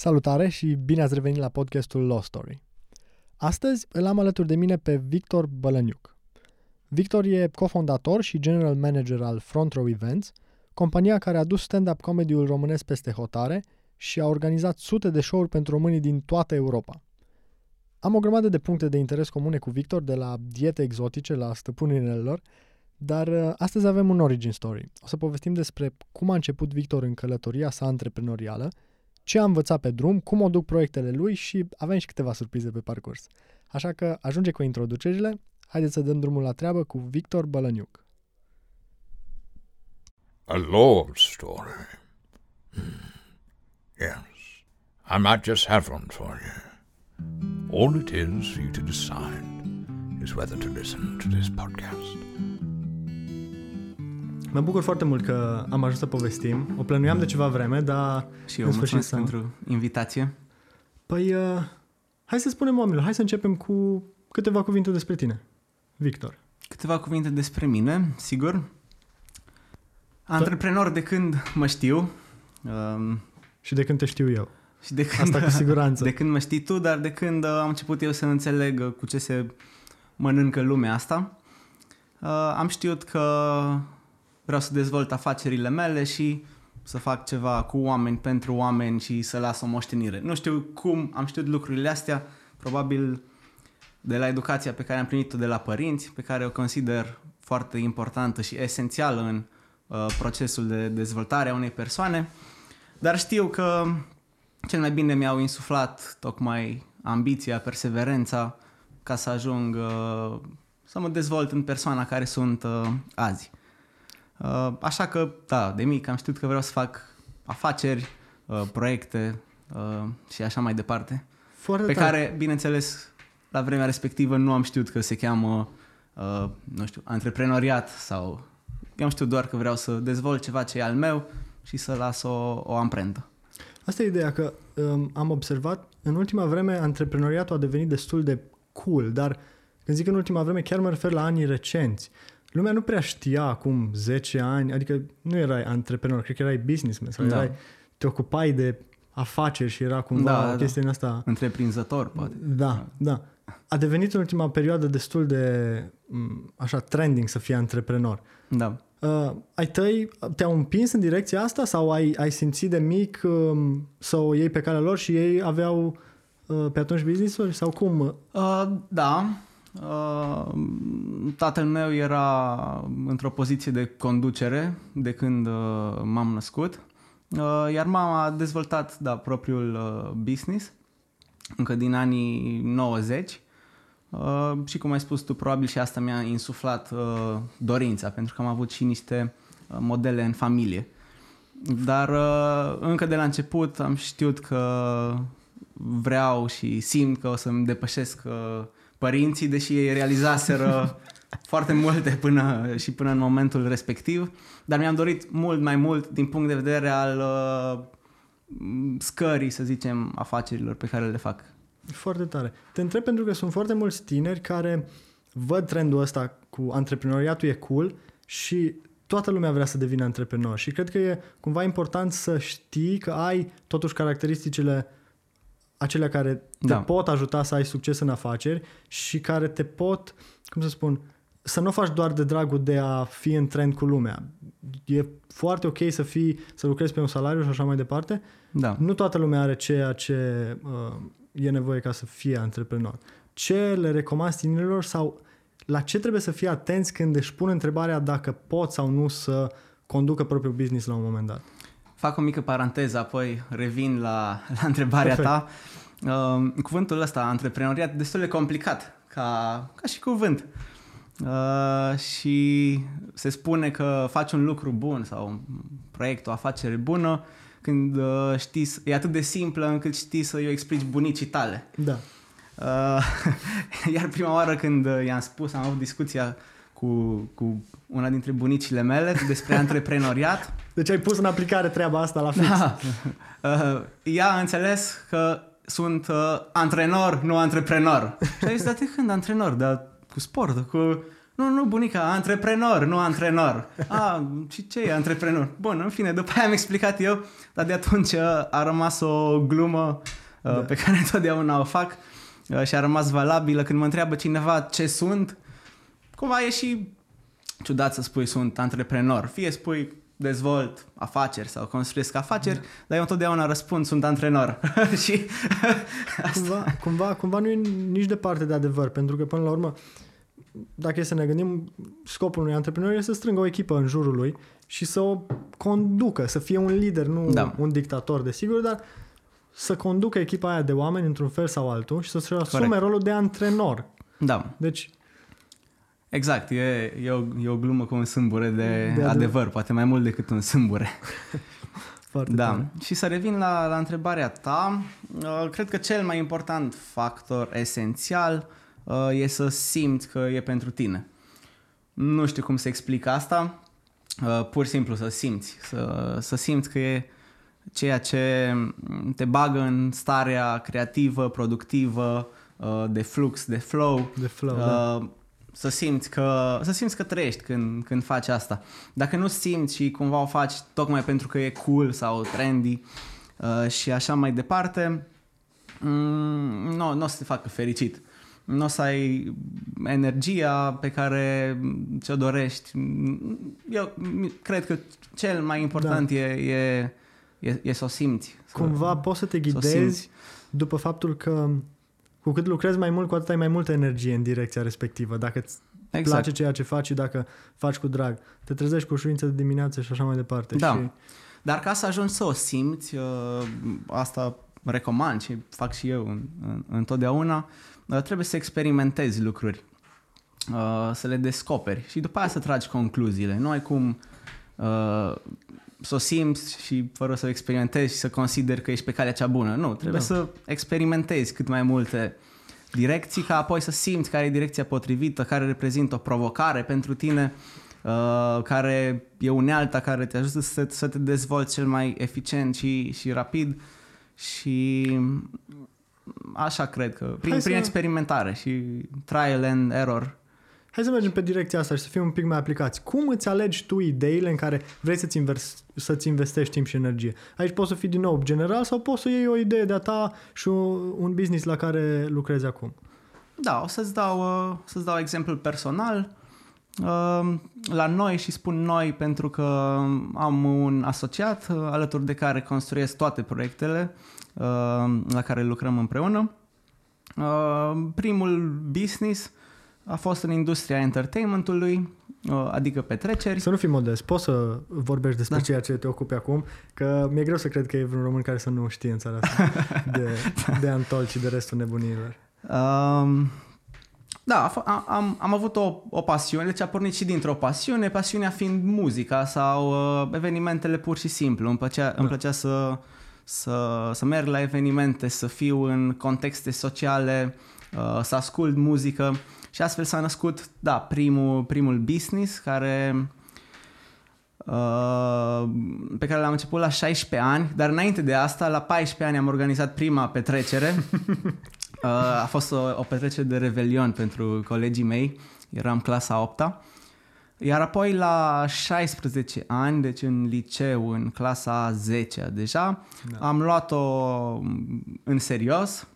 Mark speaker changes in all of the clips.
Speaker 1: Salutare și bine ați revenit la podcastul Law Story. Astăzi îl am alături de mine pe Victor Bălăniuc. Victor e cofondator și general manager al Front Row Events, compania care a dus stand-up comedy-ul românesc peste hotare și a organizat sute de show-uri pentru românii din toată Europa. Am o grămadă de puncte de interes comune cu Victor, de la diete exotice la stăpânirile lor, dar uh, astăzi avem un origin story. O să povestim despre cum a început Victor în călătoria sa antreprenorială, ce a învățat pe drum, cum o duc proiectele lui și avem și câteva surprize pe parcurs. Așa că ajunge cu introducerile, haideți să dăm drumul la treabă cu Victor Bălăniuc.
Speaker 2: A love story. Hmm. Yes. I might just have one for you. All it is for you to decide is whether to listen to this podcast.
Speaker 1: Mă bucur foarte mult că am ajuns să povestim. O plănuiam de ceva vreme, dar...
Speaker 3: Și eu mulțumesc pentru invitație.
Speaker 1: Păi, uh, hai să spunem oamenilor, hai să începem cu câteva cuvinte despre tine. Victor.
Speaker 3: Câteva cuvinte despre mine, sigur. Antreprenor de când mă știu.
Speaker 1: Um, și de când te știu eu.
Speaker 3: Și de când,
Speaker 1: Asta cu siguranță.
Speaker 3: De când mă știi tu, dar de când uh, am început eu să înțeleg uh, cu ce se mănâncă lumea asta. Uh, am știut că vreau să dezvolt afacerile mele și să fac ceva cu oameni, pentru oameni și să las o moștenire. Nu știu cum am știut lucrurile astea, probabil de la educația pe care am primit-o de la părinți, pe care o consider foarte importantă și esențială în uh, procesul de dezvoltare a unei persoane, dar știu că cel mai bine mi-au insuflat tocmai ambiția, perseverența ca să ajung uh, să mă dezvolt în persoana care sunt uh, azi. Uh, așa că, da, de mic am știut că vreau să fac afaceri, uh, proiecte uh, și așa mai departe. Foarte pe tare. care, bineînțeles, la vremea respectivă nu am știut că se cheamă, uh, nu știu, antreprenoriat sau... Eu am știut doar că vreau să dezvolt ceva ce e al meu și să las o, o amprentă.
Speaker 1: Asta e ideea, că um, am observat, în ultima vreme, antreprenoriatul a devenit destul de cool, dar când zic în ultima vreme, chiar mă refer la anii recenți. Lumea nu prea știa acum 10 ani, adică nu erai antreprenor, cred că erai businessman sau da. erai, te ocupai de afaceri și era cumva da, o chestie
Speaker 3: da.
Speaker 1: în asta...
Speaker 3: Întreprinzător, poate.
Speaker 1: Da, da. A devenit în ultima perioadă destul de, așa, trending să fii antreprenor.
Speaker 3: Da.
Speaker 1: Uh, ai tăi te-au împins în direcția asta sau ai, ai simțit de mic um, să o iei pe calea lor și ei aveau uh, pe atunci business-uri sau cum?
Speaker 3: Uh, da. Uh, tatăl meu era într-o poziție de conducere de când uh, m-am născut, uh, iar mama a dezvoltat da, propriul uh, business încă din anii 90 Uh, și cum ai spus tu, probabil și asta mi-a insuflat uh, dorința, pentru că am avut și niște uh, modele în familie. Dar uh, încă de la început am știut că vreau și simt că o să-mi depășesc uh, părinții, deși ei realizaseră foarte multe până și până în momentul respectiv, dar mi-am dorit mult mai mult din punct de vedere al uh, scării, să zicem, afacerilor pe care le fac.
Speaker 1: Foarte tare. Te întreb pentru că sunt foarte mulți tineri care văd trendul ăsta cu antreprenoriatul e cool și toată lumea vrea să devină antreprenor și cred că e cumva important să știi că ai totuși caracteristicile acelea care te da. pot ajuta să ai succes în afaceri și care te pot, cum să spun, să nu faci doar de dragul de a fi în trend cu lumea. E foarte ok să fii, să lucrezi pe un salariu și așa mai departe.
Speaker 3: Da.
Speaker 1: Nu toată lumea are ceea ce uh, e nevoie ca să fie antreprenor. Ce le recomand tinerilor sau la ce trebuie să fie atenți când își pun întrebarea dacă pot sau nu să conducă propriul business la un moment dat?
Speaker 3: Fac o mică paranteză, apoi revin la, la întrebarea Perfect. ta. Uh, cuvântul ăsta, antreprenoriat, destul de complicat ca, ca și cuvânt. Uh, și se spune că faci un lucru bun sau un proiect, o afacere bună când uh, știi, e atât de simplă încât știi să-i o explici bunicii tale.
Speaker 1: Da.
Speaker 3: Uh, iar prima oară când uh, i-am spus, am avut discuția cu, cu una dintre bunicile mele despre antreprenoriat.
Speaker 1: Deci ai pus în aplicare treaba asta la fix. Da.
Speaker 3: Uh, ea a înțeles că sunt uh, antrenor, nu antreprenor. Și a zis, dar de când antrenor? Dar cu sport, cu... Nu, nu, bunica, antreprenor, nu antrenor. A, și ce e antreprenor? Bun, în fine, după aia am explicat eu, dar de atunci uh, a rămas o glumă uh, da. pe care întotdeauna o fac uh, și a rămas valabilă. Când mă întreabă cineva ce sunt, cumva e și ciudat să spui sunt antreprenor. Fie spui dezvolt afaceri sau construiesc afaceri, da. dar eu întotdeauna răspund sunt antrenor. și
Speaker 1: cumva, cumva, cumva nu e nici departe de adevăr, pentru că până la urmă, dacă e să ne gândim, scopul unui antreprenor este să strângă o echipă în jurul lui și să o conducă, să fie un lider, nu da. un dictator, desigur, dar să conducă echipa aia de oameni într-un fel sau altul și să-și asume Corect. rolul de antrenor.
Speaker 3: Da.
Speaker 1: Deci
Speaker 3: Exact, e, e, o, e o glumă cu un sâmbure de, de adevăr, poate mai mult decât un sâmbure.
Speaker 1: Foarte
Speaker 3: da.
Speaker 1: Tare.
Speaker 3: Și să revin la, la întrebarea ta, uh, cred că cel mai important factor esențial uh, e să simți că e pentru tine. Nu știu cum să explic asta, uh, pur și simplu să simți, să, să simți că e ceea ce te bagă în starea creativă, productivă, de flux, de flow.
Speaker 1: De flow, da
Speaker 3: să simți că, să simți că trăiești când, când faci asta. Dacă nu simți și cumva o faci tocmai pentru că e cool sau trendy uh, și așa mai departe, mm, nu, nu o să te facă fericit. Nu o să ai energia pe care ți-o dorești. Eu cred că cel mai important da. e, e, e, e să o simți.
Speaker 1: Cumva poți să te ghidezi să după faptul că cu cât lucrezi mai mult, cu atât ai mai multă energie în direcția respectivă. Dacă îți exact. place ceea ce faci și dacă faci cu drag. Te trezești cu ușurință de dimineață și așa mai departe.
Speaker 3: Da.
Speaker 1: Și...
Speaker 3: Dar ca să ajungi să o simți, uh, asta recomand și fac și eu întotdeauna, uh, trebuie să experimentezi lucruri, uh, să le descoperi și după aia să tragi concluziile. Nu ai cum să o simți și fără să o experimentezi și să consideri că ești pe calea cea bună. Nu, trebuie da. să experimentezi cât mai multe direcții ca apoi să simți care e direcția potrivită, care reprezintă o provocare pentru tine, uh, care e unealta care te ajută să, să te dezvolți cel mai eficient și, și rapid și așa cred că prin, prin să... experimentare și trial and error
Speaker 1: Hai să mergem pe direcția asta și să fim un pic mai aplicați. Cum îți alegi tu ideile în care vrei să-ți, invers, să-ți investești timp și energie? Aici poți să fii din nou general sau poți să iei o idee de-a ta și un business la care lucrezi acum?
Speaker 3: Da, o să-ți dau, uh, să-ți dau exemplu personal. Uh, la noi și spun noi pentru că am un asociat uh, alături de care construiesc toate proiectele la care lucrăm împreună. Primul business a fost în industria entertainmentului, adică petreceri.
Speaker 1: Să nu fii modest, poți să vorbești despre da. ceea ce te ocupi acum, că mi-e greu să cred că e vreun român care să nu știe în țara asta de, de Antol și de restul nebunilor. Um,
Speaker 3: da, am, am avut o, o pasiune, deci a pornit și dintr-o pasiune, pasiunea fiind muzica sau uh, evenimentele pur și simplu. Îmi plăcea, da. îmi plăcea să, să, să merg la evenimente, să fiu în contexte sociale, uh, să ascult muzică. Și astfel s-a născut, da, primul, primul business care uh, pe care l-am început la 16 ani, dar înainte de asta, la 14 ani am organizat prima petrecere. uh, a fost o, o petrecere de revelion pentru colegii mei, eram clasa 8 -a. Iar apoi la 16 ani, deci în liceu, în clasa 10 deja, da. am luat-o în serios,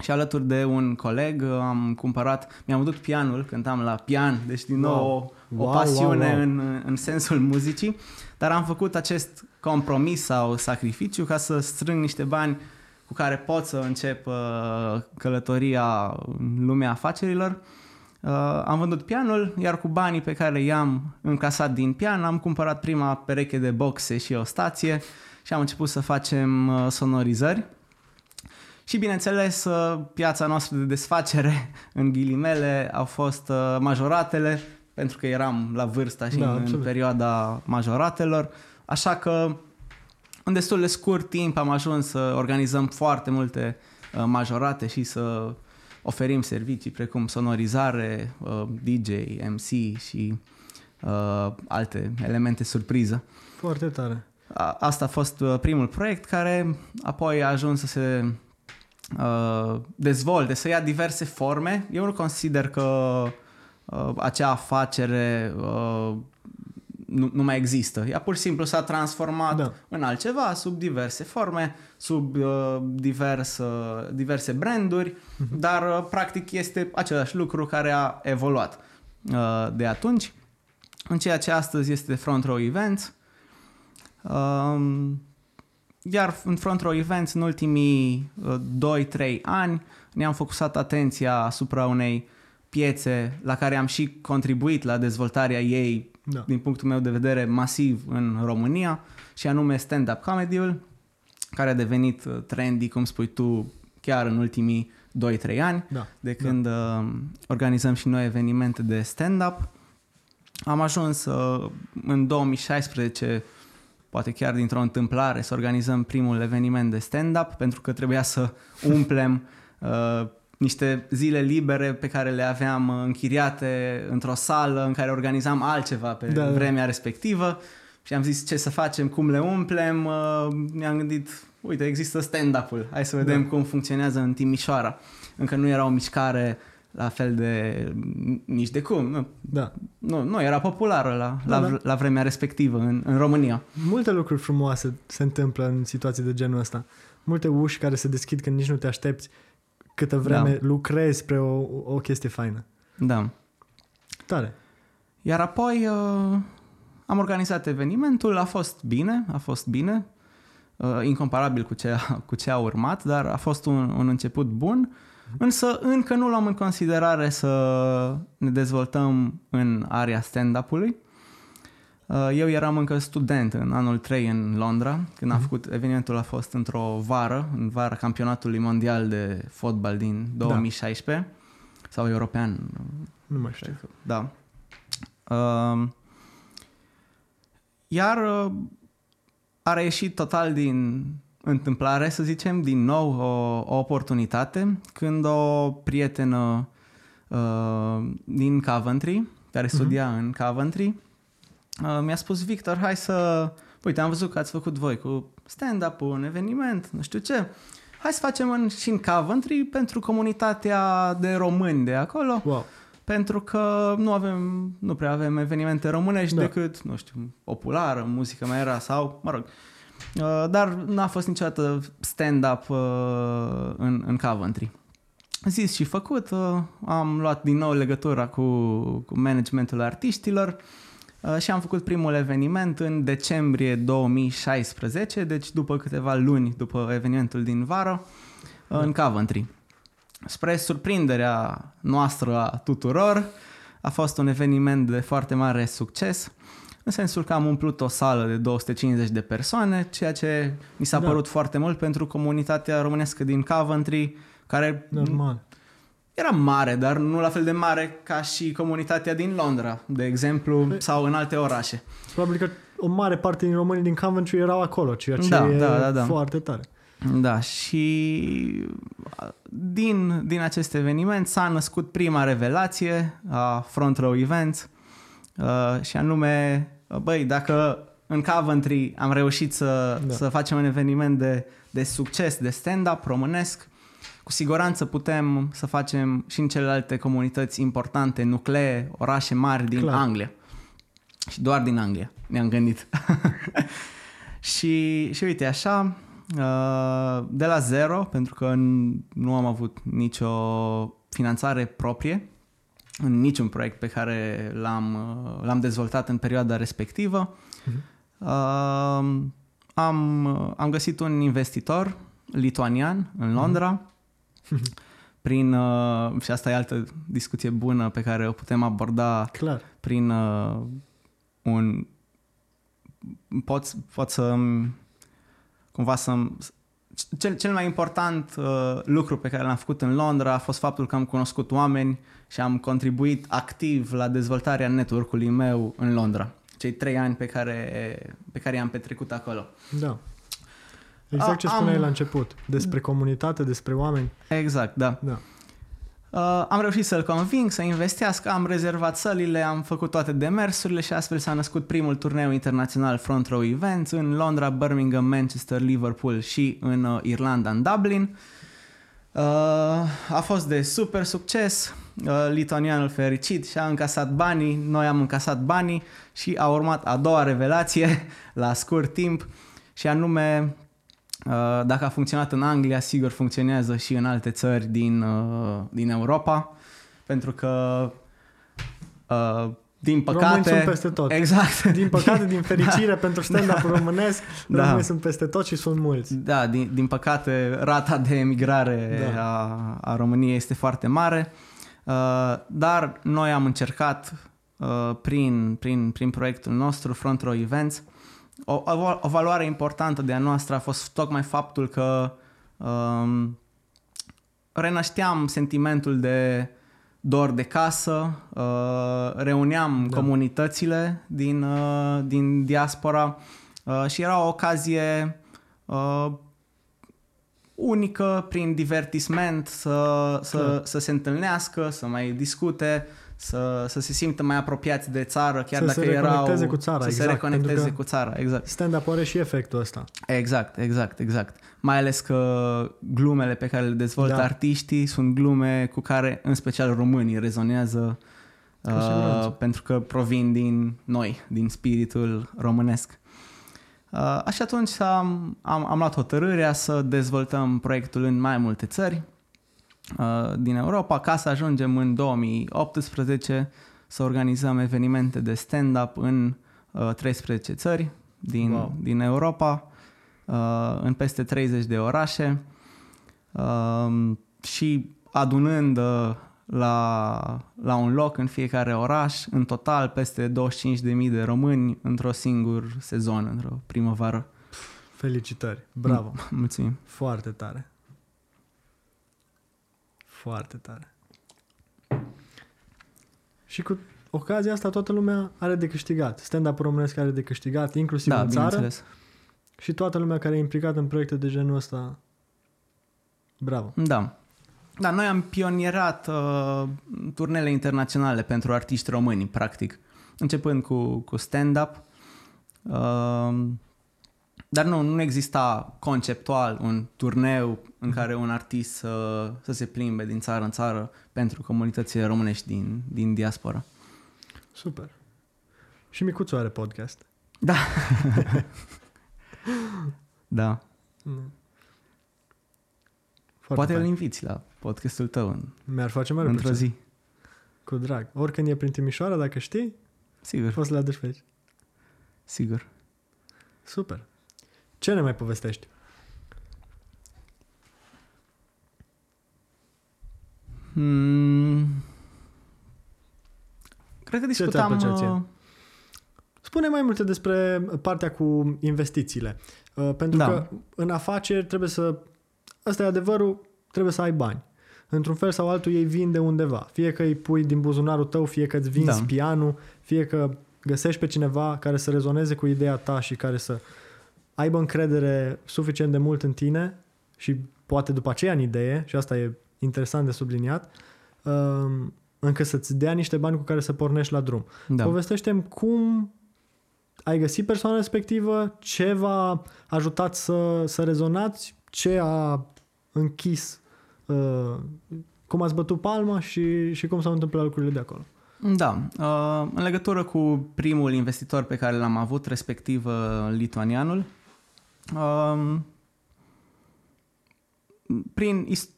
Speaker 3: și alături de un coleg am cumpărat, mi-am adus pianul, cântam la pian, deci din nou wow. o, o wow, pasiune wow, wow. În, în sensul muzicii, dar am făcut acest compromis sau sacrificiu ca să strâng niște bani cu care pot să încep uh, călătoria în lumea afacerilor. Uh, am vândut pianul, iar cu banii pe care i-am încasat din pian am cumpărat prima pereche de boxe și o stație și am început să facem uh, sonorizări și bineînțeles, uh, piața noastră de desfacere, în ghilimele, au fost uh, majoratele, pentru că eram la vârsta și da, în, în perioada majoratelor. Așa că în destul de scurt timp am ajuns să organizăm foarte multe uh, majorate și să oferim servicii precum sonorizare, DJ, MC și uh, alte elemente surpriză.
Speaker 1: Foarte tare.
Speaker 3: Asta a fost primul proiect care apoi a ajuns să se uh, dezvolte, să ia diverse forme. Eu nu consider că uh, acea afacere uh, nu, nu mai există. Ea pur și simplu s-a transformat
Speaker 1: Da.
Speaker 3: în altceva, sub diverse forme, sub uh, divers, uh, diverse branduri, dar uh, practic este același lucru care a evoluat uh, de atunci. În ceea ce astăzi este Front Row Events. Um, iar în Front Row Events, în ultimii uh, 2-3 ani, ne-am focusat atenția asupra unei piețe la care am și contribuit la dezvoltarea ei
Speaker 1: Da.
Speaker 3: din punctul meu de vedere, masiv în România și anume stand-up comedy-ul, care a devenit uh, trendy, cum spui tu, chiar în ultimii 2-3 ani,
Speaker 1: Da.
Speaker 3: de când uh, organizăm și noi evenimente de stand-up. Am ajuns uh, în 2016, poate chiar dintr-o întâmplare, să organizăm primul eveniment de stand-up, pentru că trebuia să umplem uh, niște zile libere pe care le aveam uh, închiriate într-o sală în care organizam altceva pe
Speaker 1: Da, da.
Speaker 3: vremea respectivă și am zis ce să facem, cum le umplem, uh, ne-am gândit, uite, există stand-up-ul, hai să vedem
Speaker 1: Da.
Speaker 3: cum funcționează în Timișoara. Încă nu era o mișcare la fel de nici de cum, nu,
Speaker 1: Da.
Speaker 3: nu, nu era populară la,
Speaker 1: Da,
Speaker 3: la,
Speaker 1: da.
Speaker 3: la vremea respectivă în, în România.
Speaker 1: Multe lucruri frumoase se întâmplă în situații de genul ăsta. Multe uși care se deschid când nici nu te aștepți câtă vreme
Speaker 3: Da.
Speaker 1: lucrezi spre o, o chestie faină.
Speaker 3: Da.
Speaker 1: Tare.
Speaker 3: Iar apoi uh, am organizat evenimentul, a fost bine, a fost bine, uh, incomparabil cu ce, a, cu ce a urmat, dar a fost un, un început bun, însă încă nu luam în considerare să ne dezvoltăm în area stand-up-ului. Uh, Eu eram încă student în anul 3 în Londra, când am făcut evenimentul a fost într-o vară, în vara campionatului mondial de fotbal din 2016 sau european,
Speaker 1: Nu mai știu.
Speaker 3: da. Uh, iar uh, a reieșit total din întâmplare, să zicem, din nou o, o oportunitate când o prietenă uh, din Coventry, care studia în Coventry, uh, mi-a spus, Victor, hai să... Uite, am văzut că ați făcut voi cu stand-up, un eveniment, nu știu ce. Hai să facem în, și în Coventry pentru comunitatea de români de acolo
Speaker 1: Wow.
Speaker 3: pentru că nu avem, nu prea avem evenimente românești
Speaker 1: Da.
Speaker 3: da. decât, nu știu, populară, muzică mai era sau, mă rog. Uh, Dar n-a fost niciodată stand-up uh, în, în Coventry. Zis și făcut, uh, am luat din nou legătura cu, cu managementul artiștilor uh, și am făcut primul eveniment în decembrie 2016, deci după câteva luni după evenimentul din vară, uh, în Coventry. Spre surprinderea noastră a tuturor, a fost un eveniment de foarte mare succes, în sensul că am umplut o sală de 250 de persoane, ceea ce mi s-a
Speaker 1: Da.
Speaker 3: părut foarte mult pentru comunitatea românescă din Coventry, care
Speaker 1: Normal.
Speaker 3: era mare, dar nu la fel de mare ca și comunitatea din Londra, de exemplu,
Speaker 1: Păi-
Speaker 3: sau în alte orașe.
Speaker 1: Probabil că o mare parte din românii din Coventry erau acolo, ceea ce
Speaker 3: Da,
Speaker 1: e
Speaker 3: da, da, da.
Speaker 1: foarte tare.
Speaker 3: Da, și din, din acest eveniment s-a născut prima revelație a Front Row Events uh, și anume, uh, băi, dacă în Coventry am reușit să,
Speaker 1: Da.
Speaker 3: da. să facem un eveniment de, de succes, de stand-up românesc, cu siguranță putem să facem și în celelalte comunități importante, nuclee, orașe mari din
Speaker 1: Clar.
Speaker 3: Anglia. Și doar din Anglia, ne-am gândit. și, și uite, așa, uh, de la zero, pentru că n- nu am avut nicio finanțare proprie în niciun proiect pe care l-am, uh, l-am dezvoltat în perioada respectivă. Uh, am, am găsit un investitor lituanian în Londra prin, uh, și asta e altă discuție bună pe care o putem aborda
Speaker 1: Clar.
Speaker 3: prin uh, un pot, pot să cumva să cel, cel mai important uh, lucru pe care l-am făcut în Londra a fost faptul că am cunoscut oameni și am contribuit activ la dezvoltarea network-ului meu în Londra. Cei trei ani pe care, pe care i-am petrecut acolo.
Speaker 1: Da. Exact
Speaker 3: A-
Speaker 1: ce spuneai
Speaker 3: am-
Speaker 1: la început. Despre comunitate, despre oameni.
Speaker 3: Exact, da.
Speaker 1: Da.
Speaker 3: Uh, am reușit să-l conving să investească, am rezervat sălile, am făcut toate demersurile și astfel s-a născut primul turneu internațional Front Row Events în Londra, Birmingham, Manchester, Liverpool și în uh, Irlanda, în Dublin. Uh, a fost de super succes, uh, lituanianul fericit și a încasat banii, noi am încasat banii și a urmat a doua revelație la scurt timp și anume uh, dacă a funcționat în Anglia, sigur funcționează și în alte țări din, uh, din Europa, pentru că uh, din păcate...
Speaker 1: Români sunt peste tot.
Speaker 3: Exact.
Speaker 1: Din păcate, din fericire pentru stand-up românesc, da. românii sunt peste tot și sunt mulți.
Speaker 3: Da, din, din păcate, rata de emigrare da. a, a României este foarte mare, uh, dar noi am încercat uh, prin, prin, prin proiectul nostru, Front Row Events, o, o, o valoare importantă de a noastră a fost tocmai faptul că um, renașteam sentimentul de dor de casă, uh, reuneam da. comunitățile din, uh, din diaspora uh, și era o ocazie uh, unică prin divertisment să, să, să se întâlnească, să mai discute, să, să se simtă mai apropiați de țară, chiar
Speaker 1: să
Speaker 3: dacă
Speaker 1: se reconecteze
Speaker 3: erau...
Speaker 1: cu țara,
Speaker 3: să
Speaker 1: exact,
Speaker 3: se reconecteze
Speaker 1: pentru că
Speaker 3: cu țara, exact.
Speaker 1: Stand-up are și efectul ăsta.
Speaker 3: Exact, exact, exact. Mai ales că glumele pe care le dezvoltă
Speaker 1: Da.
Speaker 3: artiștii sunt glume cu care, în special românii, rezonează uh,
Speaker 1: siguranță.
Speaker 3: pentru că provin din noi, din spiritul românesc. Uh, așa atunci am, am, am luat hotărârea să dezvoltăm proiectul în mai multe țări uh, din Europa ca să ajungem în 2018 să organizăm evenimente de stand-up în uh, 13 țări din,
Speaker 1: Wow.
Speaker 3: din Europa, uh, în peste 30 de orașe uh, și adunând uh, la, la un loc în fiecare oraș, în total peste 25.000 de români într-o singur sezon, într-o primăvară.
Speaker 1: Felicitări. Bravo.
Speaker 3: Mulțumim!
Speaker 1: Foarte tare. Foarte tare. Și cu ocazia asta toată lumea are de câștigat. Stand-up românesc are de câștigat, inclusiv
Speaker 3: Da,
Speaker 1: în țară.
Speaker 3: bineînțeles.
Speaker 1: Și toată lumea care e implicată în proiecte de genul ăsta. Bravo.
Speaker 3: Da. Da, noi am pionierat uh, turnele internaționale pentru artiști români, practic. Începând cu, cu stand-up. Uh, dar nu, nu exista conceptual un turneu în care un artist să, să se plimbe din țară în țară pentru comunitățile românești din, din diaspora.
Speaker 1: Super. Și Micuțu are podcast.
Speaker 3: Da. da.
Speaker 1: Mm. Foarte
Speaker 3: Poate îl
Speaker 1: tare.
Speaker 3: inviți la podcastul tău în,
Speaker 1: Mi-ar face mare
Speaker 3: într-o
Speaker 1: plăcere.
Speaker 3: zi.
Speaker 1: Cu drag. Oricând e prin Timișoara, dacă știi,
Speaker 3: Sigur,
Speaker 1: poți să le aduci pe aici.
Speaker 3: sigur.
Speaker 1: Super. Ce ne mai povestești?
Speaker 3: Hmm. Cred că
Speaker 1: Ce ți-ar
Speaker 3: discutam...
Speaker 1: plăcea ție?
Speaker 3: uh,
Speaker 1: Spune mai multe despre partea cu investițiile. Uh, Pentru
Speaker 3: Da.
Speaker 1: că în afaceri trebuie să... Asta e adevărul, trebuie să ai bani. Într-un fel sau altul ei vin de undeva. Fie că îi pui din buzunarul tău, fie că îți vinzi
Speaker 3: Da.
Speaker 1: pianul, fie că găsești pe cineva care să rezoneze cu ideea ta și care să aibă încredere suficient de mult în tine și poate după aceea în idee, și asta e interesant de subliniat, um, încă să-ți dea niște bani cu care să pornești la drum.
Speaker 3: Da.
Speaker 1: Povestește-mi cum ai găsit persoana respectivă, ce v-a ajutat să, să rezonați, ce a închis, uh, cum ați bătut palma și, și cum s-au întâmplat lucrurile de acolo.
Speaker 3: Da. Uh, în legătură cu primul investitor pe care l-am avut, respectiv uh, lituanianul, uh, prin is-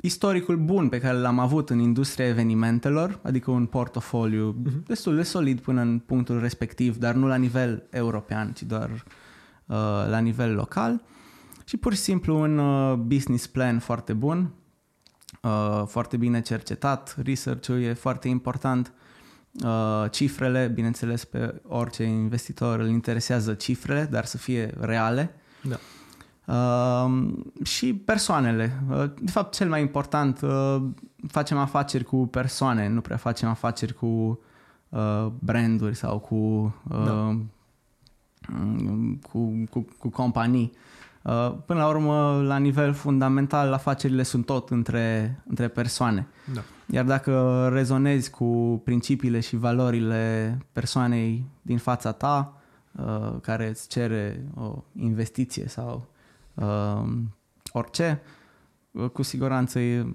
Speaker 3: istoricul bun pe care l-am avut în industria evenimentelor, adică un portofoliu
Speaker 1: Mhm.
Speaker 3: destul de solid până în punctul respectiv, dar nu la nivel european, ci doar uh, la nivel local, și pur și simplu un uh, business plan foarte bun, uh, foarte bine cercetat, research-ul e foarte important, uh, cifrele, bineînțeles pe orice investitor îl interesează cifrele, dar să fie reale.
Speaker 1: Da.
Speaker 3: Uh, și persoanele. Uh, de fapt, cel mai important, uh, facem afaceri cu persoane, nu prea facem afaceri cu uh, branduri sau cu, uh,
Speaker 1: Da.
Speaker 3: mm, cu, cu, cu companii. Uh, până la urmă, la nivel fundamental, afacerile sunt tot între, între persoane.
Speaker 1: Da.
Speaker 3: Iar dacă rezonezi cu principiile și valorile persoanei din fața ta, uh, care îți cere o investiție sau uh, orice, uh, cu siguranță e,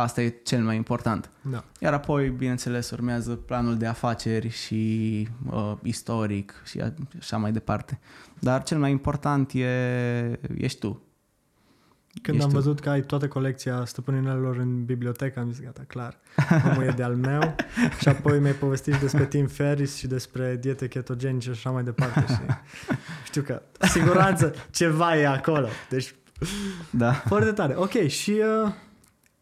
Speaker 3: asta e cel mai important.
Speaker 1: Da.
Speaker 3: Iar apoi, bineînțeles, urmează planul de afaceri și uh, istoric și a- așa mai departe. Dar cel mai important e, ești tu.
Speaker 1: Când
Speaker 3: Ești
Speaker 1: am
Speaker 3: tu.
Speaker 1: văzut că ai toată colecția stăpâninelor în bibliotecă, am zis, gata, clar, omul e de-al meu. și apoi mi-ai povestit și despre Tim Ferris și despre diete ketogenice și așa mai departe. Și știu că, cu siguranță, ceva e acolo. Deci,
Speaker 3: Da.
Speaker 1: foarte tare. Ok, și uh,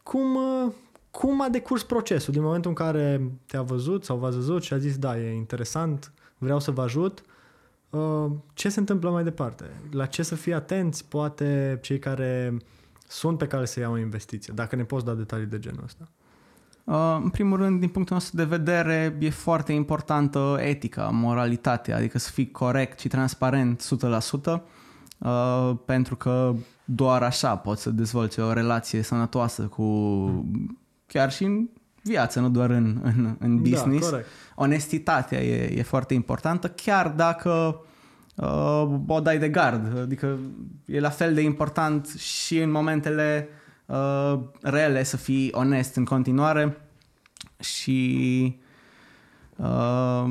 Speaker 1: cum, uh, cum a decurs procesul? Din momentul în care te-a văzut sau v-a văzut și a zis, da, e interesant, vreau să vă ajut, uh, ce se întâmplă mai departe? La ce să fie atenți, poate, cei care sunt pe care să iau o investiție? Dacă ne poți da detalii de genul ăsta.
Speaker 3: Uh, În primul rând, din punctul nostru de vedere, e foarte importantă etica, moralitatea, adică să fii corect și transparent 100%, uh, pentru că doar așa poți să dezvolți o relație sănătoasă cu chiar și în viață, nu doar în, în, în business.
Speaker 1: Da, corect.
Speaker 3: Onestitatea e, e foarte importantă, chiar dacă uh, o dai de gard. Adică e la fel de important și în momentele uh, rele să fii onest în continuare și uh,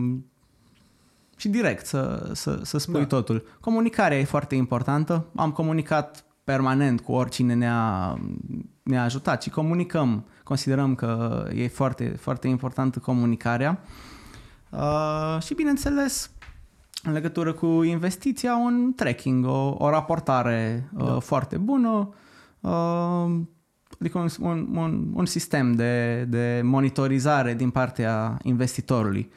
Speaker 3: și direct să, să, să spui
Speaker 1: Da.
Speaker 3: da. totul. Comunicarea e foarte importantă. Am comunicat permanent cu oricine ne-a, ne-a ajutat și comunicăm. Considerăm că e foarte, foarte importantă comunicarea. Uh, și bineînțeles, în legătură cu investiția, un tracking, o, o raportare uh,
Speaker 1: Da.
Speaker 3: foarte bună, uh, adică un, un, un, un sistem de, de monitorizare din partea investitorului.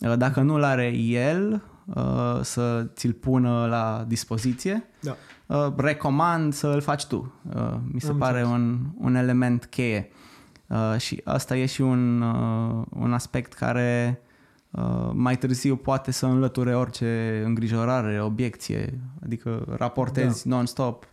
Speaker 3: Uh, Dacă nu-l are el, uh, să ți-l pună la dispoziție,
Speaker 1: Da.
Speaker 3: Uh, recomand să îl faci tu. Uh, Mi se
Speaker 1: Am
Speaker 3: pare
Speaker 1: înțeles.
Speaker 3: un, un element cheie. Uh, și asta e și un, uh, un aspect care uh, mai târziu poate să înlăture orice îngrijorare, obiecție, adică raportezi
Speaker 1: Da.
Speaker 3: non-stop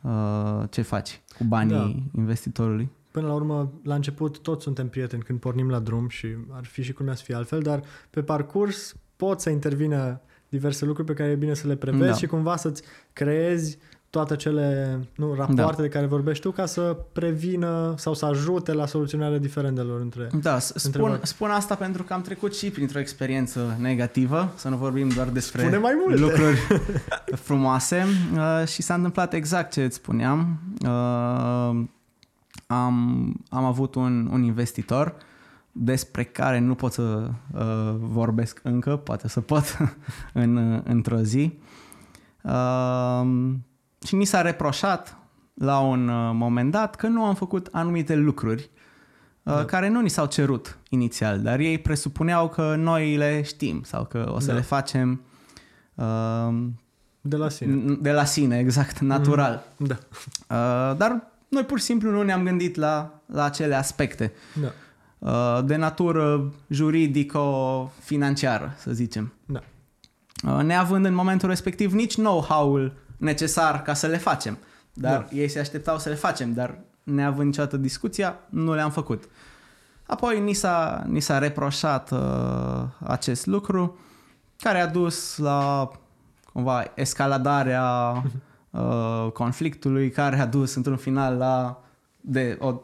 Speaker 3: uh, ce faci cu banii
Speaker 1: Da.
Speaker 3: investitorului.
Speaker 1: Până la urmă, la început toți suntem prieteni când pornim la drum și ar fi și cum să fie altfel, dar pe parcurs pot să intervină diverse lucruri pe care e bine să le prevezi
Speaker 3: Da.
Speaker 1: și cumva să-ți creezi toate cele nu, rapoarte
Speaker 3: Da.
Speaker 1: de care vorbești tu ca să prevină sau să ajute la soluționarea diferendelor între...
Speaker 3: Da, s- spun,
Speaker 1: Întrebări.
Speaker 3: spun asta pentru că am trecut și printr-o experiență negativă, să nu vorbim doar despre
Speaker 1: Spune mai multe.
Speaker 3: lucruri frumoase uh, și s-a întâmplat exact ce îți spuneam. Uh, am, am avut un, un investitor despre care nu pot să uh, vorbesc încă, poate să pot în, într-o zi. Uh, și mi s-a reproșat la un uh, moment dat că nu am făcut anumite lucruri uh,
Speaker 1: Da.
Speaker 3: care nu ni s-au cerut inițial, dar ei presupuneau că noi le știm sau că o să
Speaker 1: Da.
Speaker 3: le facem uh,
Speaker 1: De la sine.
Speaker 3: de la sine, exact, natural.
Speaker 1: Da.
Speaker 3: Uh, dar noi pur și simplu nu ne-am gândit la, la acele aspecte
Speaker 1: Da.
Speaker 3: Uh, de natură juridico-financiară, să zicem.
Speaker 1: Da.
Speaker 3: Uh, neavând în momentul respectiv nici know-how-ul necesar ca să le facem. Dar
Speaker 1: Da.
Speaker 3: ei se așteptau să le facem, dar neavând niciodată discuția, nu le-am făcut. Apoi ni s-a, ni s-a reproșat uh, acest lucru, care a dus la cumva escaladarea uh, conflictului, care a dus într-un final la de o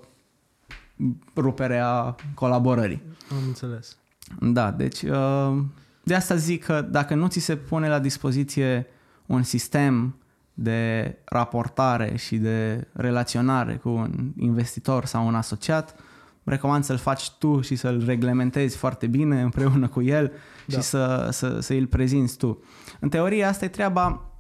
Speaker 3: rupere a colaborării.
Speaker 1: Am înțeles.
Speaker 3: Da, deci uh, de asta zic că dacă nu ți se pune la dispoziție un sistem de raportare și de relaționare cu un investitor sau un asociat, recomand să-l faci tu și să-l reglementezi foarte bine împreună cu el
Speaker 1: Da.
Speaker 3: și să, să, să îl prezinți tu. În teorie asta e treaba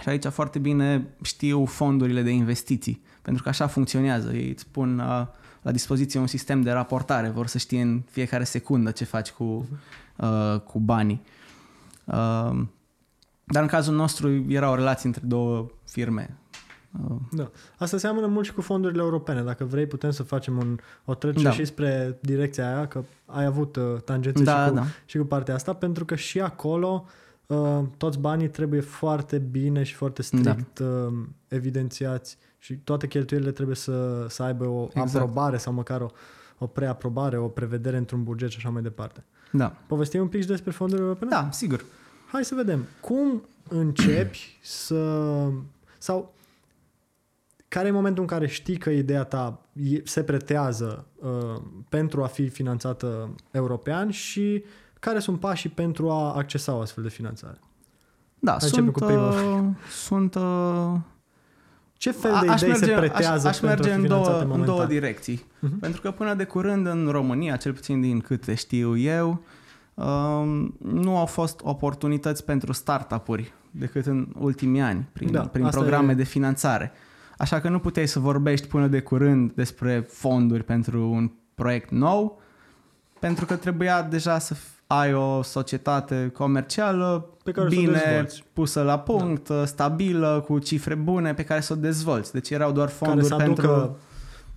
Speaker 3: și aici foarte bine știu fondurile de investiții, pentru că așa funcționează. Ei îți pun uh, la dispoziție un sistem de raportare, vor să știe în fiecare secundă ce faci cu, uh, cu banii. Uh, dar în cazul nostru era o relație între două firme. Uh,
Speaker 1: Da. Asta seamănă mult și cu fondurile europene. Dacă vrei, putem să facem un, o trecere
Speaker 3: Da.
Speaker 1: și spre direcția aia, că ai avut uh, tangențe
Speaker 3: da,
Speaker 1: și, cu,
Speaker 3: da.
Speaker 1: și cu partea asta, pentru că și acolo uh, toți banii trebuie foarte bine și foarte strict uh, evidențiați și toate cheltuielile trebuie să, să aibă o
Speaker 3: Exact.
Speaker 1: aprobare sau măcar o, o preaprobare, o prevedere într-un buget și așa mai departe.
Speaker 3: Da.
Speaker 1: Povestim un pic și despre fondurile europene?
Speaker 3: da, sigur.
Speaker 1: Hai să vedem. Cum începi să... Sau care e momentul în care știi că ideea ta e- se pretează uh, pentru a fi finanțată european și care sunt pașii pentru a accesa o astfel de finanțare?
Speaker 3: Da,
Speaker 1: Hai începem
Speaker 3: sunt,
Speaker 1: cu prima.
Speaker 3: uh, sunt uh,
Speaker 1: Ce fel
Speaker 3: A-
Speaker 1: de idei se pretează
Speaker 3: aș, aș
Speaker 1: pentru
Speaker 3: merge
Speaker 1: a fi
Speaker 3: în două,
Speaker 1: finanțate
Speaker 3: în
Speaker 1: momentan?
Speaker 3: două direcții.
Speaker 1: Mhm.
Speaker 3: Pentru că până de curând în România, cel puțin din câte știu eu, um, nu au fost oportunități pentru startup-uri decât în ultimii ani, prin,
Speaker 1: Da,
Speaker 3: prin
Speaker 1: asta
Speaker 3: programe
Speaker 1: e-
Speaker 3: de finanțare. Așa că nu puteai să vorbești până de curând despre fonduri pentru un proiect nou, pentru că trebuia deja să f- ai o societate comercială
Speaker 1: Pe care să o
Speaker 3: bine
Speaker 1: dezvolți.
Speaker 3: pusă la punct, stabilă, cu cifre bune pe care să o dezvolți. Deci erau doar
Speaker 1: care
Speaker 3: fonduri
Speaker 1: să aducă
Speaker 3: pentru...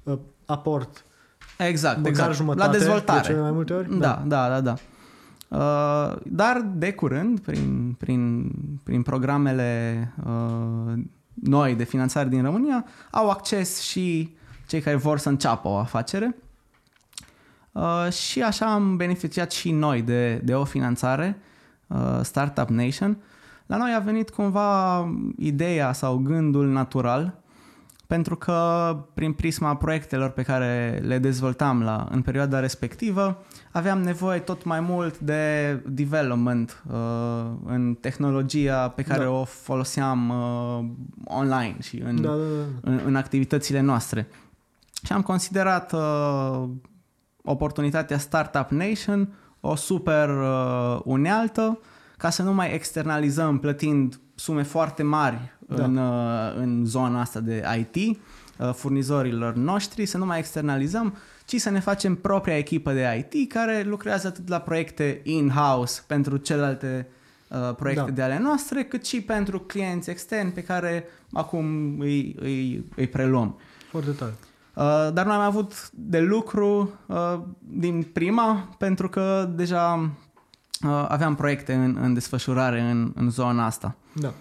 Speaker 1: uh, aport
Speaker 3: Exact,
Speaker 1: măcar
Speaker 3: exact.
Speaker 1: jumătate
Speaker 3: la dezvoltare.
Speaker 1: de cele mai multe ori?
Speaker 3: Da, da, da, da. Uh, dar de curând, prin, prin, prin programele uh, noi de finanțare din România, au acces și cei care vor să înceapă o afacere. Uh, și așa am beneficiat și noi de, de o finanțare, uh, Startup Nation. La noi a venit cumva ideea sau gândul natural pentru că prin prisma proiectelor pe care le dezvoltam la, în perioada respectivă, aveam nevoie tot mai mult de development uh, în tehnologia pe care
Speaker 1: Da.
Speaker 3: o foloseam uh, online și în,
Speaker 1: Da, da, da.
Speaker 3: în, în activitățile noastre. Și am considerat uh, oportunitatea Startup Nation o super uh, unealtă ca să nu mai externalizăm plătind sume foarte mari
Speaker 1: Da.
Speaker 3: în, uh, în zona asta de IT uh, furnizorilor noștri, să nu mai externalizăm, ci să ne facem propria echipă de IT care lucrează atât la proiecte in-house pentru celelalte uh, proiecte
Speaker 1: Da.
Speaker 3: de ale noastre, cât și pentru clienți externi pe care acum îi, îi, îi preluăm.
Speaker 1: Foarte tare.
Speaker 3: Uh, dar noi am avut de lucru uh, din prima pentru că deja uh, aveam proiecte în, în desfășurare în, în zona asta.
Speaker 1: Da.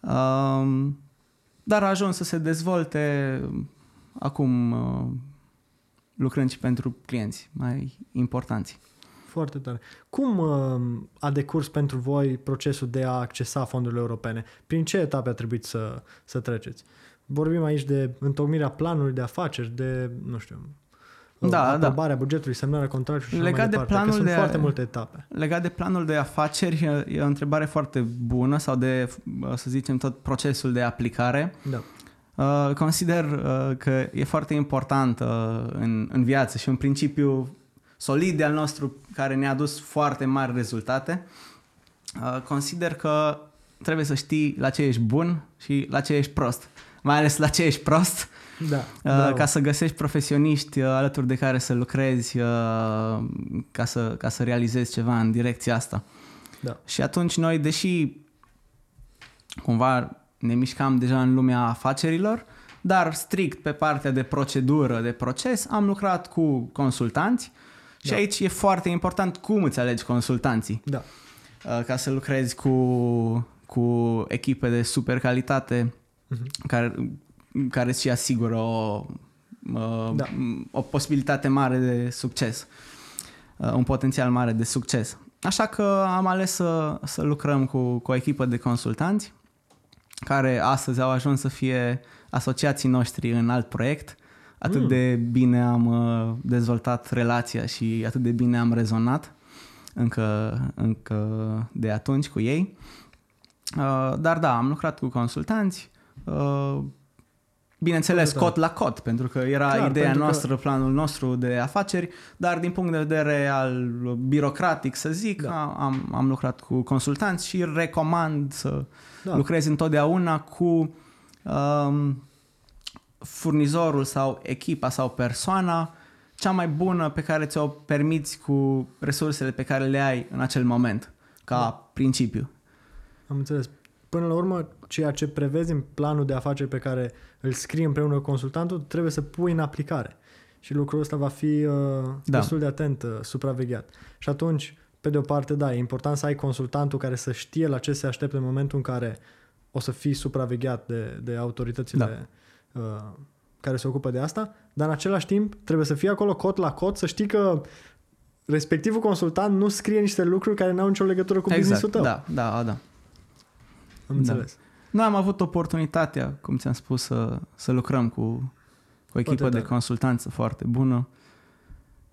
Speaker 3: Uh, dar a ajuns să se dezvolte acum uh, lucrând și pentru clienți mai importanți.
Speaker 1: Foarte tare. Cum uh, a decurs pentru voi procesul de a accesa fondurile europene? Prin ce etape a trebuit să, să treceți? Vorbim aici de întocmirea planului de afaceri, de, nu știu, uh,
Speaker 3: Da,
Speaker 1: aprobarea bugetului, semnarea contractului și așa
Speaker 3: Legat
Speaker 1: mai
Speaker 3: de
Speaker 1: departe,
Speaker 3: planul
Speaker 1: că sunt
Speaker 3: de-
Speaker 1: foarte multe etape.
Speaker 3: Legat de planul de afaceri, e- e o întrebare foarte bună sau de, uh, să zicem, tot procesul de aplicare.
Speaker 1: Da.
Speaker 3: Uh, consider uh, că e foarte important uh, în, în viață și un principiu solid de al nostru care ne-a adus foarte mari rezultate. Uh, consider că trebuie să știi la ce ești bun și la ce ești prost. Mai ales la ce ești prost,
Speaker 1: Da.
Speaker 3: uh,
Speaker 1: bravo.
Speaker 3: ca să găsești profesioniști uh, alături de care să lucrezi uh, ca, să, ca să realizezi ceva în direcția asta.
Speaker 1: Da.
Speaker 3: Și atunci noi, deși cumva ne mișcam deja în lumea afacerilor, dar strict pe partea de procedură, de proces, am lucrat cu consultanți și
Speaker 1: Da.
Speaker 3: aici e foarte important cum îți alegi consultanții.
Speaker 1: Da.
Speaker 3: Uh, Ca să lucrezi cu, cu echipe de super calitate
Speaker 1: Mhm.
Speaker 3: care, care îți și asigură o, uh,
Speaker 1: Da.
Speaker 3: o posibilitate mare de succes, uh, un potențial mare de succes. Așa că am ales să, să lucrăm cu, cu o echipă de consultanți care astăzi au ajuns să fie asociații noștri în alt proiect. Atât
Speaker 1: Mm.
Speaker 3: de bine am uh, dezvoltat relația și atât de bine am rezonat încă, încă de atunci cu ei. Uh, dar da, am lucrat cu consultanți, uh, bineînțeles
Speaker 1: Foarte
Speaker 3: cot la cot, pentru că era
Speaker 1: Clar,
Speaker 3: ideea
Speaker 1: pentru că-
Speaker 3: noastră, planul nostru de afaceri, dar din punct de vedere al birocratic, să zic,
Speaker 1: Da.
Speaker 3: am, am lucrat cu consultanți și recomand să
Speaker 1: Da.
Speaker 3: lucrezi întotdeauna cu um, furnizorul sau echipa sau persoana cea mai bună pe care ți-o permiți cu resursele pe care le ai în acel moment, ca
Speaker 1: Da.
Speaker 3: principiu.
Speaker 1: Am înțeles. Până la urmă, ceea ce prevezi în planul de afaceri pe care îl scrii împreună cu consultantul, trebuie să pui în aplicare. Și lucrul ăsta va fi uh,
Speaker 3: Da.
Speaker 1: destul de atent uh, supravegheat. Și atunci, pe de o parte, da, e important să ai consultantul care să știe la ce se așteaptă în momentul în care o să fii supravegheat de, de autoritățile uh, care se ocupă de asta, dar în același timp trebuie să fii acolo cot la cot, să știi că respectivul consultant nu scrie niște lucruri care n-au nicio legătură cu businessul tău.
Speaker 3: Da, da, da.
Speaker 1: Am înțeles.
Speaker 3: Noi am avut oportunitatea, cum ți-am spus, să, să lucrăm cu, cu o echipă
Speaker 1: Foarte
Speaker 3: de
Speaker 1: tare.
Speaker 3: consultanță foarte bună.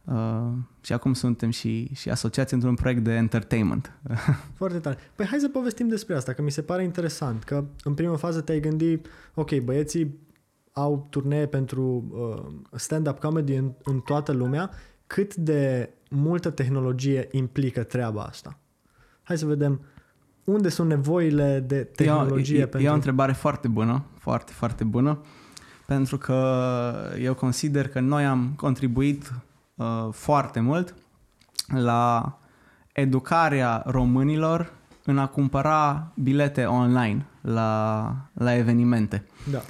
Speaker 3: Uh, și acum suntem și, și asociați într-un proiect de entertainment.
Speaker 1: Foarte tare. Păi hai să povestim despre asta, că mi se pare interesant, că în prima fază te-ai gândit, ok, băieții au turnee pentru uh, stand-up comedy în, în toată lumea, cât de multă tehnologie implică treaba asta? Hai să vedem unde sunt nevoile de tehnologie
Speaker 3: e, e,
Speaker 1: pentru...
Speaker 3: e o întrebare foarte bună, foarte, foarte bună, pentru că eu consider că noi am contribuit uh, foarte mult la educarea românilor în a cumpăra bilete online la, la evenimente.
Speaker 1: Da.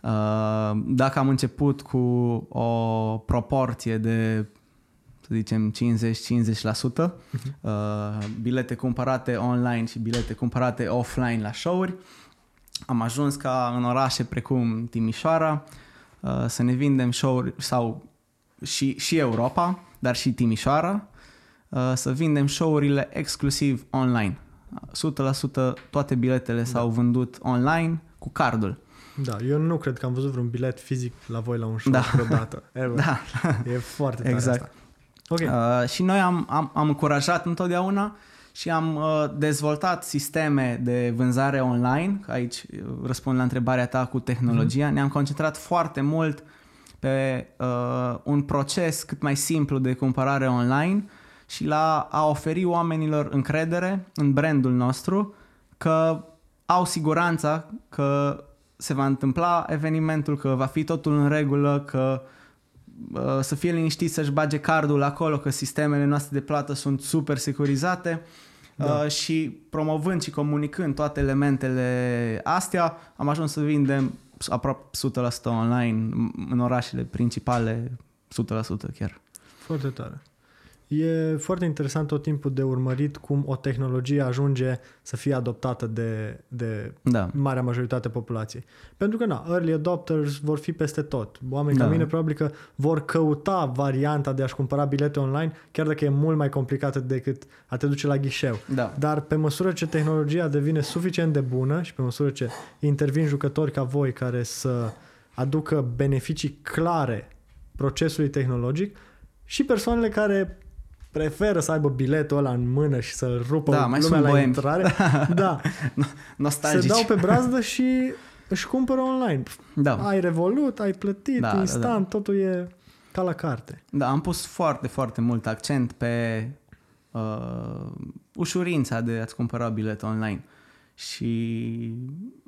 Speaker 3: Uh, dacă am început cu o proporție de să zicem 50-50%, uh, bilete cumpărate online și bilete cumpărate offline la show-uri, am ajuns ca în orașe precum Timișoara uh, să ne vindem show-uri sau și, și Europa, dar și Timișoara, uh, să vindem show-urile exclusiv online. 100% toate biletele s-au vândut online cu cardul.
Speaker 1: Da, eu nu cred că am văzut vreun bilet fizic la voi la un show
Speaker 3: Da.
Speaker 1: vreodată. Ever.
Speaker 3: Da,
Speaker 1: E foarte tare
Speaker 3: Exact.
Speaker 1: asta. Ok.
Speaker 3: Uh, și noi am, am, am încurajat întotdeauna și am uh, dezvoltat sisteme de vânzare online, că aici uh, răspund la întrebarea ta cu tehnologia, mm-hmm. ne-am concentrat foarte mult pe uh, un proces cât mai simplu de cumpărare online și la a oferi oamenilor încredere în brandul nostru că au siguranța că se va întâmpla evenimentul, că va fi totul în regulă, că uh, să fie liniștit să-și bage cardul acolo, că sistemele noastre de plată sunt super securizate
Speaker 1: Da.
Speaker 3: uh, și promovând și comunicând toate elementele astea, am ajuns să vindem aproape 100% online în orașele principale, 100% chiar.
Speaker 1: Foarte tare. E foarte interesant tot timpul de urmărit cum o tehnologie ajunge să fie adoptată de, de
Speaker 3: Da.
Speaker 1: marea majoritate a populației. Pentru că, na, early adopters vor fi peste tot. Oameni
Speaker 3: Da.
Speaker 1: ca mine probabil că vor căuta varianta de a-și cumpăra bilete online, chiar dacă e mult mai complicată decât a te duce la ghișeu.
Speaker 3: Da.
Speaker 1: Dar pe măsură ce tehnologia devine suficient de bună și pe măsură ce intervin jucători ca voi care să aducă beneficii clare procesului tehnologic și persoanele care preferă să aibă biletul ăla în mână și să rupă
Speaker 3: Da, mai
Speaker 1: lumea
Speaker 3: sunt
Speaker 1: la
Speaker 3: boemi.
Speaker 1: intrare, da, se
Speaker 3: Nostalgici.
Speaker 1: dau pe brazdă și își cumpără online.
Speaker 3: Da.
Speaker 1: Ai revolut, ai plătit,
Speaker 3: Da, da,
Speaker 1: instant,
Speaker 3: da.
Speaker 1: totul e ca la carte.
Speaker 3: Da, am pus foarte, foarte mult accent pe uh, ușurința de a-ți cumpăra bilet online. Și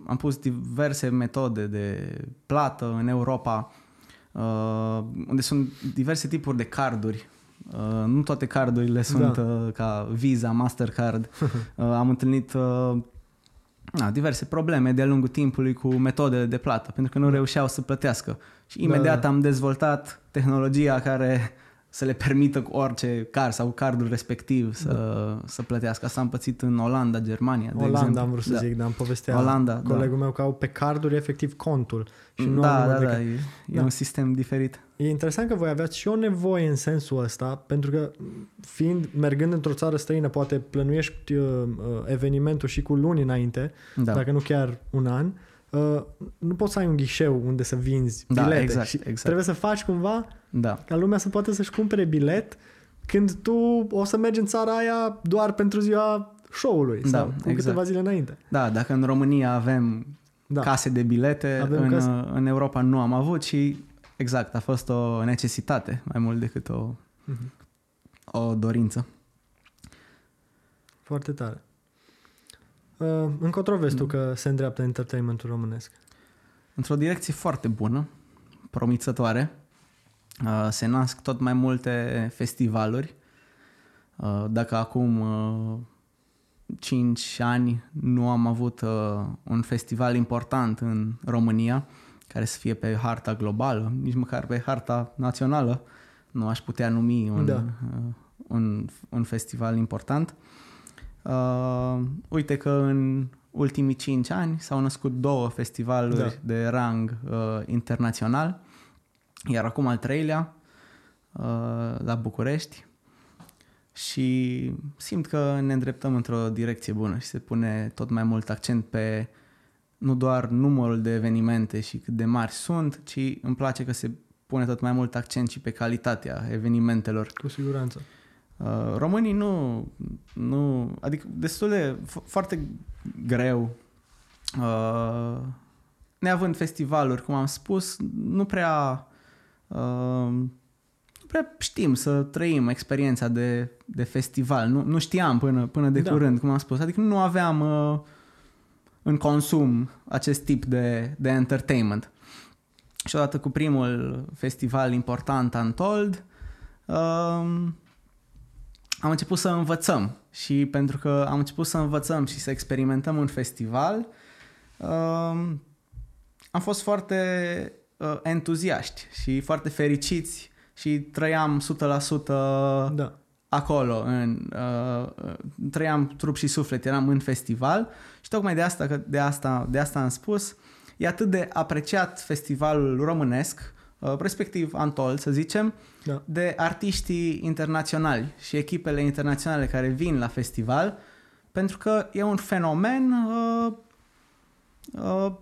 Speaker 3: am pus diverse metode de plată în Europa, uh, unde sunt diverse tipuri de carduri. Uh, nu toate cardurile sunt
Speaker 1: Da.
Speaker 3: uh, ca Visa, Mastercard. uh, am întâlnit uh, na, diverse probleme de-a lungul timpului cu metodele de plată, pentru că nu reușeau să plătească. Și
Speaker 1: Da,
Speaker 3: imediat
Speaker 1: da.
Speaker 3: am dezvoltat tehnologia care să le permită cu orice card sau cardul respectiv să, da. să plătească. Asta am pățit în Olanda, Germania, de
Speaker 1: Olanda
Speaker 3: exemplu.
Speaker 1: am vrut să
Speaker 3: da.
Speaker 1: zic, dar am povestea
Speaker 3: Olanda, da.
Speaker 1: colegul meu că au pe carduri efectiv contul. Și nu au
Speaker 3: da,
Speaker 1: număr
Speaker 3: da,
Speaker 1: de
Speaker 3: da, e, e
Speaker 1: Da.
Speaker 3: un sistem diferit.
Speaker 1: E interesant că voi aveați și o nevoie în sensul ăsta, pentru că fiind, mergând într-o țară străină, poate plănuiești uh, uh, evenimentul și cu luni înainte,
Speaker 3: Da.
Speaker 1: dacă nu chiar un an, uh, nu poți să ai un ghișeu unde să vinzi
Speaker 3: Da,
Speaker 1: bilete.
Speaker 3: exact,
Speaker 1: și
Speaker 3: exact.
Speaker 1: Trebuie să faci cumva
Speaker 3: Da.
Speaker 1: ca lumea să poată să-și cumpere bilet când tu o să mergi în țara aia doar pentru ziua show-ului
Speaker 3: Da,
Speaker 1: sau cu
Speaker 3: exact.
Speaker 1: câteva zile înainte.
Speaker 3: da, dacă în România avem
Speaker 1: Da.
Speaker 3: case de bilete,
Speaker 1: Avem
Speaker 3: în,
Speaker 1: case.
Speaker 3: în Europa nu am avut și exact, a fost o necesitate mai mult decât o,
Speaker 1: Mhm.
Speaker 3: o dorință.
Speaker 1: Foarte tare. Uh, încotro vezi
Speaker 3: Mm.
Speaker 1: tu că se îndreaptă entertainmentul românesc.
Speaker 3: într-o direcție foarte bună, promițătoare. Uh, Se nasc tot mai multe festivaluri. Uh, Dacă acum 5 ani nu am avut uh, un festival important în România, care să fie pe harta globală, nici măcar pe harta națională, nu aș putea numi un,
Speaker 1: Da.
Speaker 3: uh, un, un festival important. Uh, uite că în ultimii 5 ani s-au născut două festivaluri
Speaker 1: Da.
Speaker 3: da. de rang uh, internațional, iar acum al treilea uh, la București și simt că ne îndreptăm într-o direcție bună și se pune tot mai mult accent pe nu doar numărul de evenimente și cât de mari sunt, ci îmi place că se pune tot mai mult accent și pe calitatea evenimentelor.
Speaker 1: Cu siguranță.
Speaker 3: Uh, românii nu, nu, adică destul de fo- foarte greu, uh, neavând festivaluri, cum am spus, nu prea, uh, nu prea știm să trăim experiența de, de festival. Nu, nu știam până, până de
Speaker 1: Da.
Speaker 3: curând, cum am spus. Adică nu aveam uh, în consum acest tip de, de entertainment. Și odată cu primul festival important, Untold, um, am început să învățăm și pentru că am început să învățăm și să experimentăm un festival, um, am fost foarte uh, entuziaști și foarte fericiți și trăiam 100%
Speaker 1: Da.
Speaker 3: acolo, în, uh, trăiam trup și suflet, eram în festival și tocmai de asta, că de asta, de asta am spus, e atât de apreciat festivalul românesc, uh, respectiv Antol, să zicem,
Speaker 1: Da.
Speaker 3: de artiștii internaționali și echipele internaționale care vin la festival, pentru că e un fenomen uh, uh,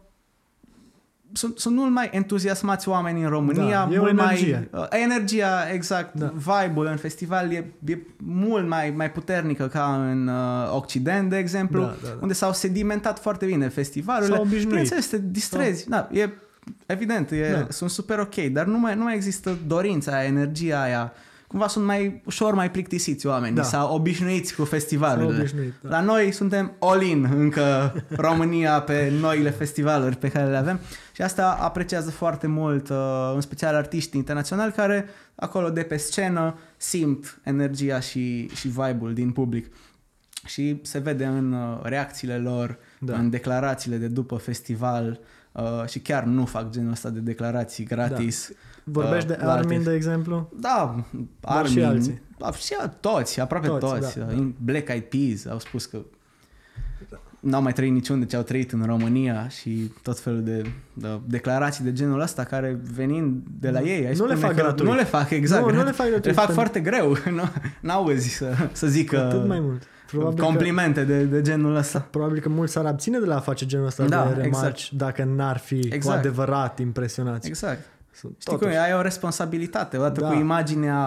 Speaker 3: sunt, sunt mult mai entuziasmați oameni în România,
Speaker 1: Da, e o
Speaker 3: mult
Speaker 1: energie.
Speaker 3: mai uh, energia, exact,
Speaker 1: Da.
Speaker 3: da. vibe-ul în festival e, e mult mai, mai puternică ca în uh, Occident, de exemplu,
Speaker 1: Da, da, da.
Speaker 3: unde s-au sedimentat foarte bine festivalurile.
Speaker 1: S-au obișnuit.
Speaker 3: Bineînțeles, te distrezi. Da. e evident, e,
Speaker 1: Da.
Speaker 3: sunt super ok, dar nu mai, nu mai există dorința aia, energia aia. Cumva sunt mai ușor mai plictisiți oamenii
Speaker 1: Da.
Speaker 3: da. sau obișnuiți cu
Speaker 1: S-au
Speaker 3: festivalurile.
Speaker 1: obișnuit. Da.
Speaker 3: La noi suntem all-in încă România pe noile festivaluri pe care le avem și asta apreciază foarte mult, uh, în special artiștii internaționali care acolo de pe scenă simt energia și, și vibe-ul din public. Și se vede în uh, reacțiile lor,
Speaker 1: Da.
Speaker 3: da. în declarațiile de după festival uh, și chiar nu fac genul ăsta de declarații gratis.
Speaker 1: Vorbești
Speaker 3: uh,
Speaker 1: de
Speaker 3: la
Speaker 1: Armin,
Speaker 3: alte-
Speaker 1: de exemplu?
Speaker 3: Da,
Speaker 1: Dar
Speaker 3: Armin,
Speaker 1: și alții.
Speaker 3: Da, și toți, aproape
Speaker 1: Toți,
Speaker 3: toți. toți.
Speaker 1: da, da.
Speaker 3: In Black Eyed Peas au spus că n-au mai trăit niciunde ce au trăit în România și tot felul de, de declarații de genul ăsta care venind de la ei. ai
Speaker 1: Nu le
Speaker 3: spune
Speaker 1: fac
Speaker 3: că
Speaker 1: gratuit.
Speaker 3: Nu le fac, exact.
Speaker 1: Nu, nu le fac gratuit,
Speaker 3: Le fac
Speaker 1: pentru-
Speaker 3: foarte greu. Nu, n-auzi să, să zic
Speaker 1: Cu atât mai
Speaker 3: că
Speaker 1: mult. Probabil
Speaker 3: complimente de, de genul ăsta.
Speaker 1: Că, probabil că mulți s-ar abține de la a face genul ăsta
Speaker 3: Da,
Speaker 1: de remarci
Speaker 3: exact.
Speaker 1: dacă n-ar fi cu
Speaker 3: Exact.
Speaker 1: adevărat impresionați.
Speaker 3: Exact.
Speaker 1: Sunt
Speaker 3: Știi cum e? Ai o responsabilitate, odată
Speaker 1: Da.
Speaker 3: cu imaginea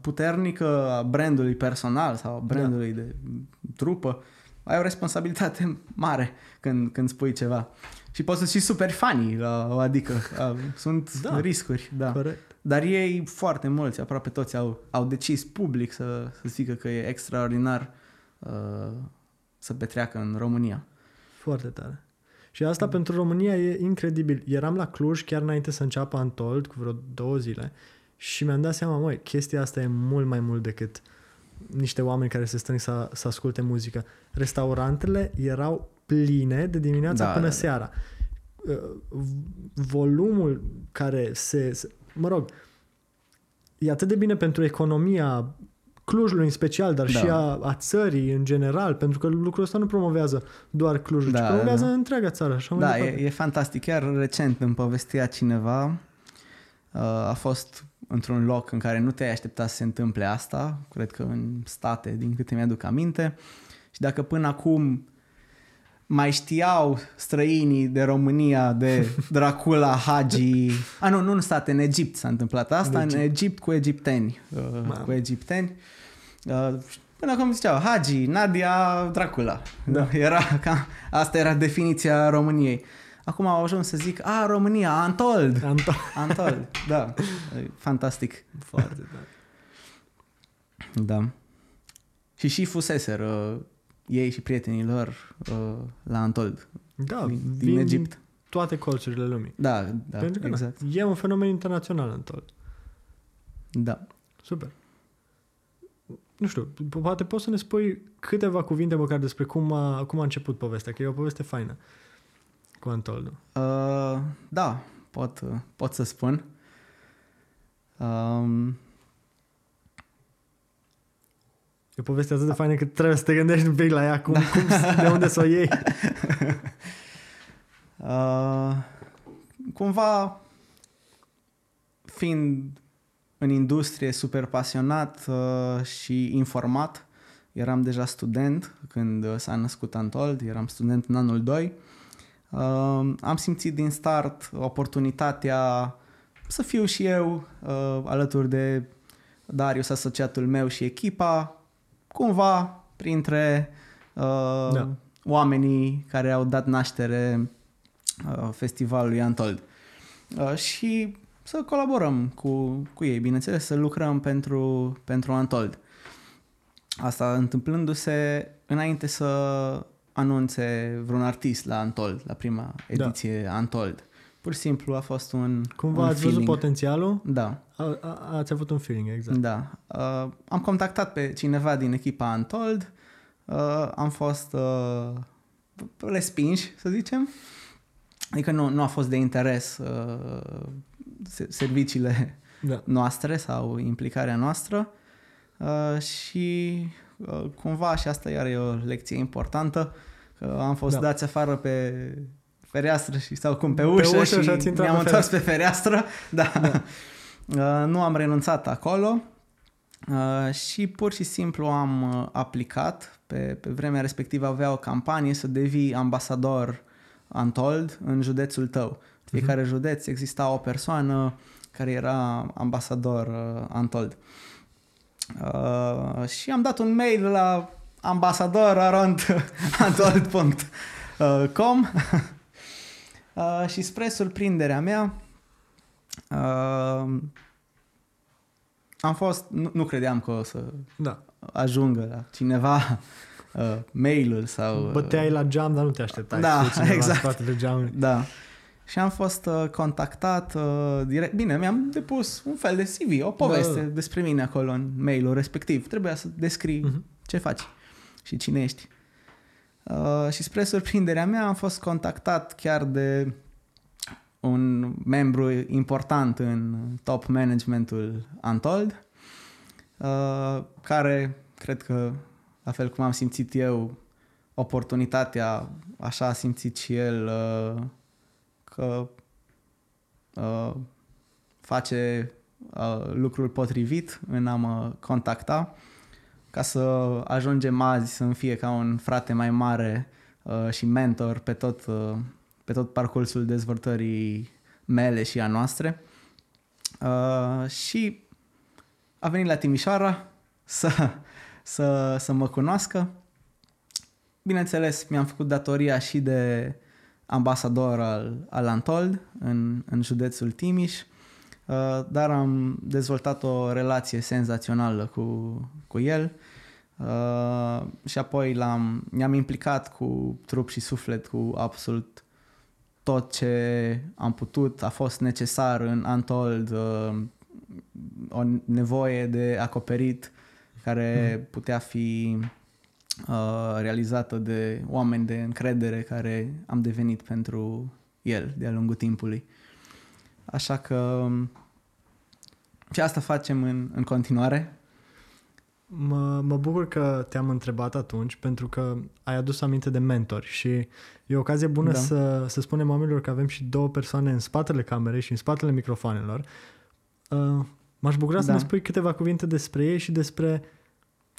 Speaker 3: puternică a brandului personal sau a brandului de trupă, ai o responsabilitate mare când, când spui ceva. Și poți să fii super funny, la- adică a, sunt
Speaker 1: Da.
Speaker 3: da. riscuri, da.
Speaker 1: Corect.
Speaker 3: Dar ei, foarte mulți, aproape toți, au, au decis public să, să zică că e extraordinar uh, să petreacă în România.
Speaker 1: Foarte tare. Și asta pentru România e incredibil. Eram la Cluj chiar înainte să înceapă Antold, cu vreo două zile, și mi-am dat seama, măi, chestia asta e mult mai mult decât niște oameni care se strâng să, să asculte muzică. Restaurantele erau pline de dimineața
Speaker 3: Da,
Speaker 1: până
Speaker 3: da, da.
Speaker 1: seara. Uh, v- Volumul care se, se... Mă rog, e atât de bine pentru economia Clujului în special, dar
Speaker 3: Da.
Speaker 1: și a, a țării în general, pentru că lucrul ăsta nu promovează doar Clujul,
Speaker 3: Da,
Speaker 1: ci
Speaker 3: da,
Speaker 1: promovează
Speaker 3: da.
Speaker 1: întreaga țară. Așa mai
Speaker 3: Da,
Speaker 1: departe.
Speaker 3: e, e fantastic. Chiar recent îmi povestea cineva, uh, a fost într-un loc în care nu te-ai aștepta să se întâmple asta, cred că în state, din câte mi-aduc aminte, și dacă până acum mai știau străinii de România de Dracula, Hagi... A, nu, nu în state, în Egipt s-a întâmplat asta,
Speaker 1: În
Speaker 3: în
Speaker 1: Egipt.
Speaker 3: Egipt cu egipteni. Uh,
Speaker 1: Mamă.
Speaker 3: cu egipteni. Uh, până acum ziceau Hagi, Nadia, Dracula.
Speaker 1: Da.
Speaker 3: Era ca, asta era definiția României. Acum au ajuns să zic, a, România, Antold.
Speaker 1: Am to-
Speaker 3: Antold, da. E Fantastic.
Speaker 1: Foarte tare.
Speaker 3: Da. Și și fuseseră ei și prietenii lor uh, la Antold,
Speaker 1: Da,
Speaker 3: din,
Speaker 1: vin
Speaker 3: din Egipt.
Speaker 1: toate colțurile lumii.
Speaker 3: Da, da,
Speaker 1: pentru că
Speaker 3: exact.
Speaker 1: na, e un fenomen internațional în tot.
Speaker 3: Da.
Speaker 1: Super. Nu știu, po- poate poți să ne spui câteva cuvinte măcar despre cum a, cum a început povestea, că e o poveste faină cu Antoldu.
Speaker 3: Uh, da, pot, uh, pot să spun. Um,
Speaker 1: E o poveste atât de faină că trebuie să te gândești un pic la ea, cum, da. cum, de unde să o iei.
Speaker 3: Uh, cumva, fiind în industrie super pasionat uh, și informat, eram deja student când uh, s-a născut Antold, eram student în anul 2. Uh, am simțit din start oportunitatea să fiu și eu uh, alături de Darius, asociatul meu și echipa, cumva printre uh, da. oamenii care au dat naștere uh, festivalului Antold. Uh, și să colaborăm cu, cu ei, bineînțeles, să lucrăm pentru, pentru Antold. Asta întâmplându-se înainte să anunțe vreun artist la Antold, la prima da. ediție da. Antold. Pur și simplu a fost un
Speaker 1: Cumva
Speaker 3: un
Speaker 1: ați
Speaker 3: feeling.
Speaker 1: văzut potențialul?
Speaker 3: Da.
Speaker 1: A, a, ați avut un feeling, exact.
Speaker 3: Da. Uh, am contactat pe cineva din echipa Antold, uh, am fost uh, respinși, să zicem. Adică nu, nu a fost de interes uh, serviciile da. noastre sau implicarea noastră uh, și uh, cumva și asta iar e o lecție importantă că am fost da. dați afară pe fereastră și sau cum pe ușă,
Speaker 1: pe ușă
Speaker 3: și,
Speaker 1: și
Speaker 3: ne-am întors pe fereastră. Da. da. Uh, nu am renunțat acolo uh, și pur și simplu am uh, aplicat. Pe, pe vremea respectivă avea o campanie să devii ambasador Antold în județul tău. Fiecare uh-huh. județ exista o persoană care era ambasador uh, Antold. Uh, și am dat un mail la ambasador.antold.com uh, și spre surprinderea mea uh, am fost, nu, nu credeam că o să
Speaker 1: da.
Speaker 3: ajungă la cineva uh, mail-ul sau... Uh,
Speaker 1: Băteai la geam, dar nu te așteptai
Speaker 3: da,
Speaker 1: să cineva
Speaker 3: exact.
Speaker 1: în spatele geamului.
Speaker 3: Da. Și am fost uh, contactat uh, direct. Bine, mi-am depus un fel de CV, o poveste da, da. despre mine acolo în mailul respectiv. Trebuia să descrii uh-huh. ce faci și cine ești. Uh, și spre surprinderea mea am fost contactat chiar de un membru important în top managementul Untold, uh, care cred că, la fel cum am simțit eu, oportunitatea, așa a simțit și el uh, că uh, face uh, lucrul potrivit în a mă contacta ca să ajungem azi să fie ca un frate mai mare uh, și mentor pe tot, uh, pe tot parcursul dezvoltării mele și a noastre. Uh, și a venit la Timișoara să, să, să mă cunoască. Bineînțeles, mi-am făcut datoria și de ambasador al, al Antold în, în județul Timiș, uh, dar am dezvoltat o relație senzațională cu, cu el uh, și apoi l-am, ne-am implicat cu trup și suflet cu absolut tot ce am putut. A fost necesar în Antold uh, o nevoie de acoperit care mm. putea fi uh, realizată de oameni de încredere care am devenit pentru el de-a lungul timpului. Așa că um, și asta facem în, în continuare.
Speaker 1: Mă, mă bucur că te-am întrebat atunci pentru că ai adus aminte de mentori și e o ocazie bună da. să, să spunem oamenilor că avem și două persoane în spatele camerei și în spatele microfoanelor. Uh, m-aș bucura da. să ne spui câteva cuvinte despre ei și despre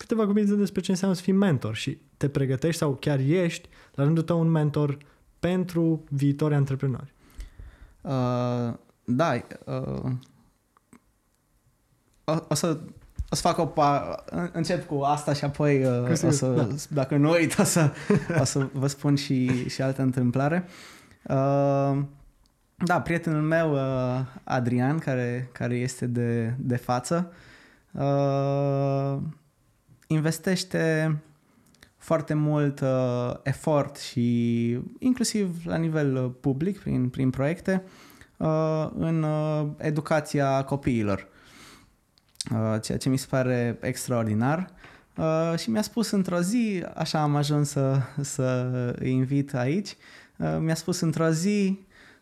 Speaker 1: câteva cuvinte despre ce înseamnă să fii mentor și te pregătești sau chiar ești la rândul tău un mentor pentru viitori antreprenori.
Speaker 3: Uh, da, uh, o, o să o să fac o pa- încep cu asta și apoi uh, o să, da. dacă nu uit, o să, o să vă spun și, și altă întâmplare. Uh, da, prietenul meu, uh, Adrian, care, care este de, de față, uh, investește foarte mult uh, efort și inclusiv la nivel uh, public, prin, prin proiecte, uh, în uh, educația copiilor. Uh, ceea ce mi se pare extraordinar. Uh, și mi-a spus într-o zi, așa am ajuns să, să îi invit aici, uh, mi-a spus într-o zi,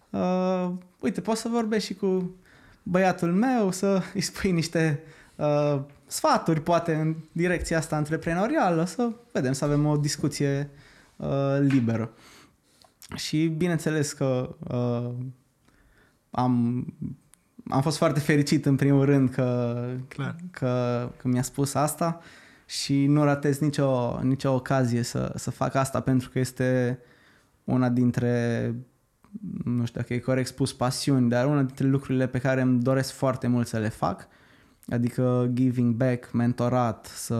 Speaker 3: uh, uite, poți să vorbești și cu băiatul meu, să îi spui niște uh, sfaturi, poate, în direcția asta antreprenorială, să vedem, să avem o discuție uh, liberă. Și bineînțeles că uh, am am fost foarte fericit în primul rând că, Clar. că, că mi-a spus asta și nu ratez nicio, nicio ocazie să, să fac asta pentru că este una dintre, nu știu dacă e corect spus pasiuni, dar una dintre lucrurile pe care îmi doresc foarte mult să le fac, adică giving back, mentorat, să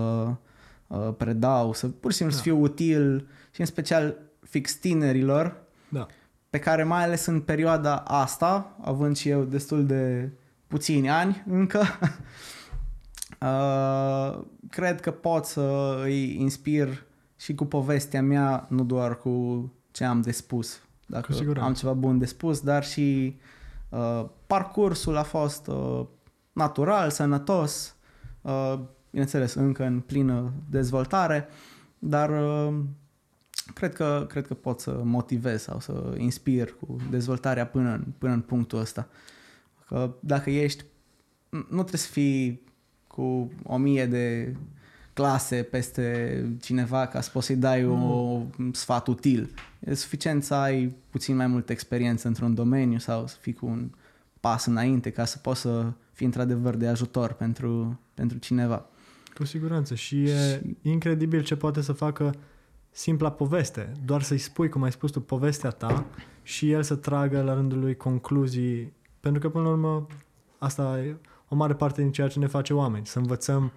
Speaker 3: uh, predau, să pur și simplu da. să fiu util și în special fix tinerilor,
Speaker 1: Da.
Speaker 3: pe care mai ales în perioada asta, având și eu destul de puțini ani încă, uh, cred că pot să îi inspir și cu povestea mea, nu doar cu ce am de spus.
Speaker 1: Cu
Speaker 3: Dacă
Speaker 1: siguranță.
Speaker 3: am ceva bun de spus, dar și uh, parcursul a fost uh, natural, sănătos, uh, bineînțeles, încă în plină dezvoltare, dar uh, cred că, cred că pot să motivez sau să inspir cu dezvoltarea până în, până în punctul ăsta. Că dacă ești, nu trebuie să fii cu o mie de clase peste cineva ca să poți să-i dai o sfat util. E suficient să ai puțin mai multă experiență într-un domeniu sau să fii cu un pas înainte ca să poți să fii într-adevăr de ajutor pentru, pentru cineva.
Speaker 1: Cu siguranță. Și e incredibil ce poate să facă simpla poveste. Doar să-i spui, cum ai spus tu, povestea ta și el să tragă la rândul lui concluzii. Pentru că, până la urmă, asta e o mare parte din ceea ce ne face oameni. Să învățăm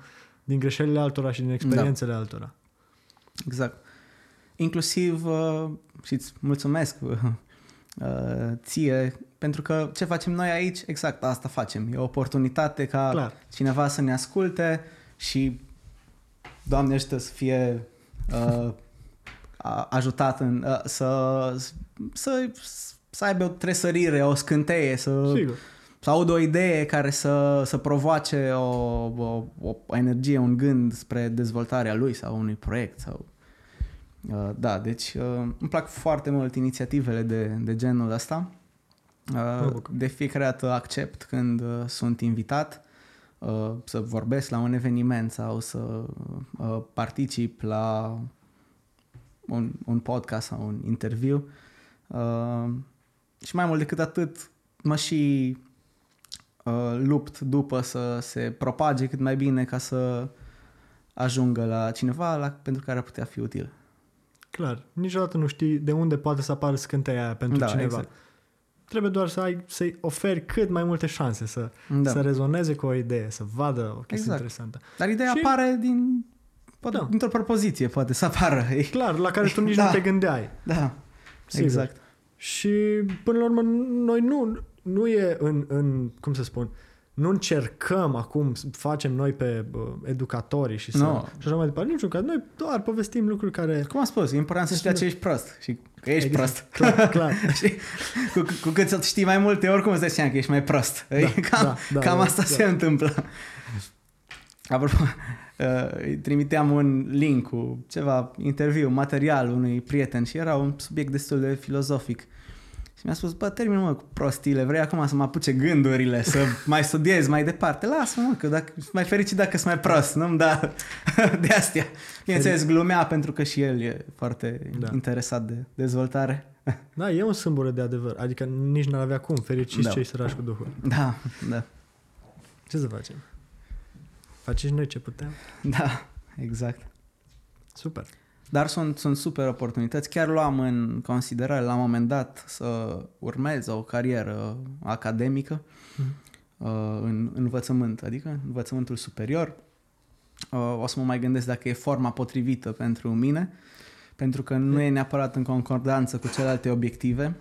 Speaker 1: din greșelile altora și din experiențele altora.
Speaker 3: Exact. Inclusiv, uh, și îți mulțumesc uh, uh, ție, pentru că ce facem noi aici, exact asta facem. E o oportunitate ca
Speaker 1: Clar.
Speaker 3: cineva să ne asculte și, Doamne ajută să fie uh, a- ajutat în, uh, să, să, să aibă o tresărire, o scânteie, să,
Speaker 1: Sigur.
Speaker 3: să audă o idee care să, să provoace o, o, o energie, un gând spre dezvoltarea lui sau unui proiect. Sau, uh, da, deci uh, îmi plac foarte mult inițiativele de, de genul ăsta.
Speaker 1: Mă
Speaker 3: Uh,
Speaker 1: bucur.
Speaker 3: de fiecare dată accept când uh, sunt invitat uh, să vorbesc la un eveniment sau să uh, particip la un, un podcast sau un interviu. Uh, și mai mult decât atât, mă și uh, lupt după să se propage cât mai bine ca să ajungă la cineva la, pentru care ar putea fi util.
Speaker 1: Clar. Niciodată nu știi de unde poate să apară scânteia aia pentru
Speaker 3: Da,
Speaker 1: cineva.
Speaker 3: exact.
Speaker 1: Trebuie doar să ai, să-i oferi cât mai multe șanse să,
Speaker 3: Da.
Speaker 1: să rezoneze cu o idee, să vadă o chestie
Speaker 3: Exact.
Speaker 1: interesantă.
Speaker 3: Dar ideea
Speaker 1: Și-
Speaker 3: apare din, poate,
Speaker 1: Da.
Speaker 3: dintr-o propoziție, poate să apară. E-
Speaker 1: Clar, la care tu nici
Speaker 3: Da.
Speaker 1: nu te gândeai.
Speaker 3: Da,
Speaker 1: Sigur.
Speaker 3: exact.
Speaker 1: Și până la urmă noi nu, nu e în, în, cum să spun, nu încercăm acum, să facem noi pe uh, educatorii și, să,
Speaker 3: Nu.
Speaker 1: și așa mai departe. Niciun caz. Noi doar povestim lucruri care...
Speaker 3: Cum am spus, e important să știi de ce ești prost și că ești prost.
Speaker 1: Clar, clar.
Speaker 3: Și cu, cu cât să știi mai multe, oricum îți dai seama că ești mai prost. Da, cam
Speaker 1: da, da,
Speaker 3: cam
Speaker 1: da,
Speaker 3: asta
Speaker 1: da.
Speaker 3: se întâmplă. Apropo, uh, îi trimiteam un link cu ceva interviu, material unui prieten și era un subiect destul de filozofic. Și mi-a spus, bă, termină mă cu prostile, vrei acum să mă apuce gândurile, să mai studiez mai departe? Lasă-mă, mă, că dacă, sunt mai fericit dacă sunt mai prost, nu-mi da de astea. Bineînțeles, glumea pentru că și el e foarte
Speaker 1: Da.
Speaker 3: interesat de dezvoltare.
Speaker 1: Da, e un sâmbure de adevăr. Adică nici n-ar avea cum. Fericiți
Speaker 3: Da.
Speaker 1: cei sărași cu Duhul.
Speaker 3: Da, da,
Speaker 1: Ce să facem? Facem și noi ce putem.
Speaker 3: da, exact.
Speaker 1: Super.
Speaker 3: Dar sunt, sunt super oportunități. Chiar luam în considerare la un moment dat să urmez o carieră academică uh, în învățământ, adică învățământul superior. Uh, o să mă mai gândesc dacă e forma potrivită pentru mine, pentru că nu e neapărat în concordanță cu celelalte obiective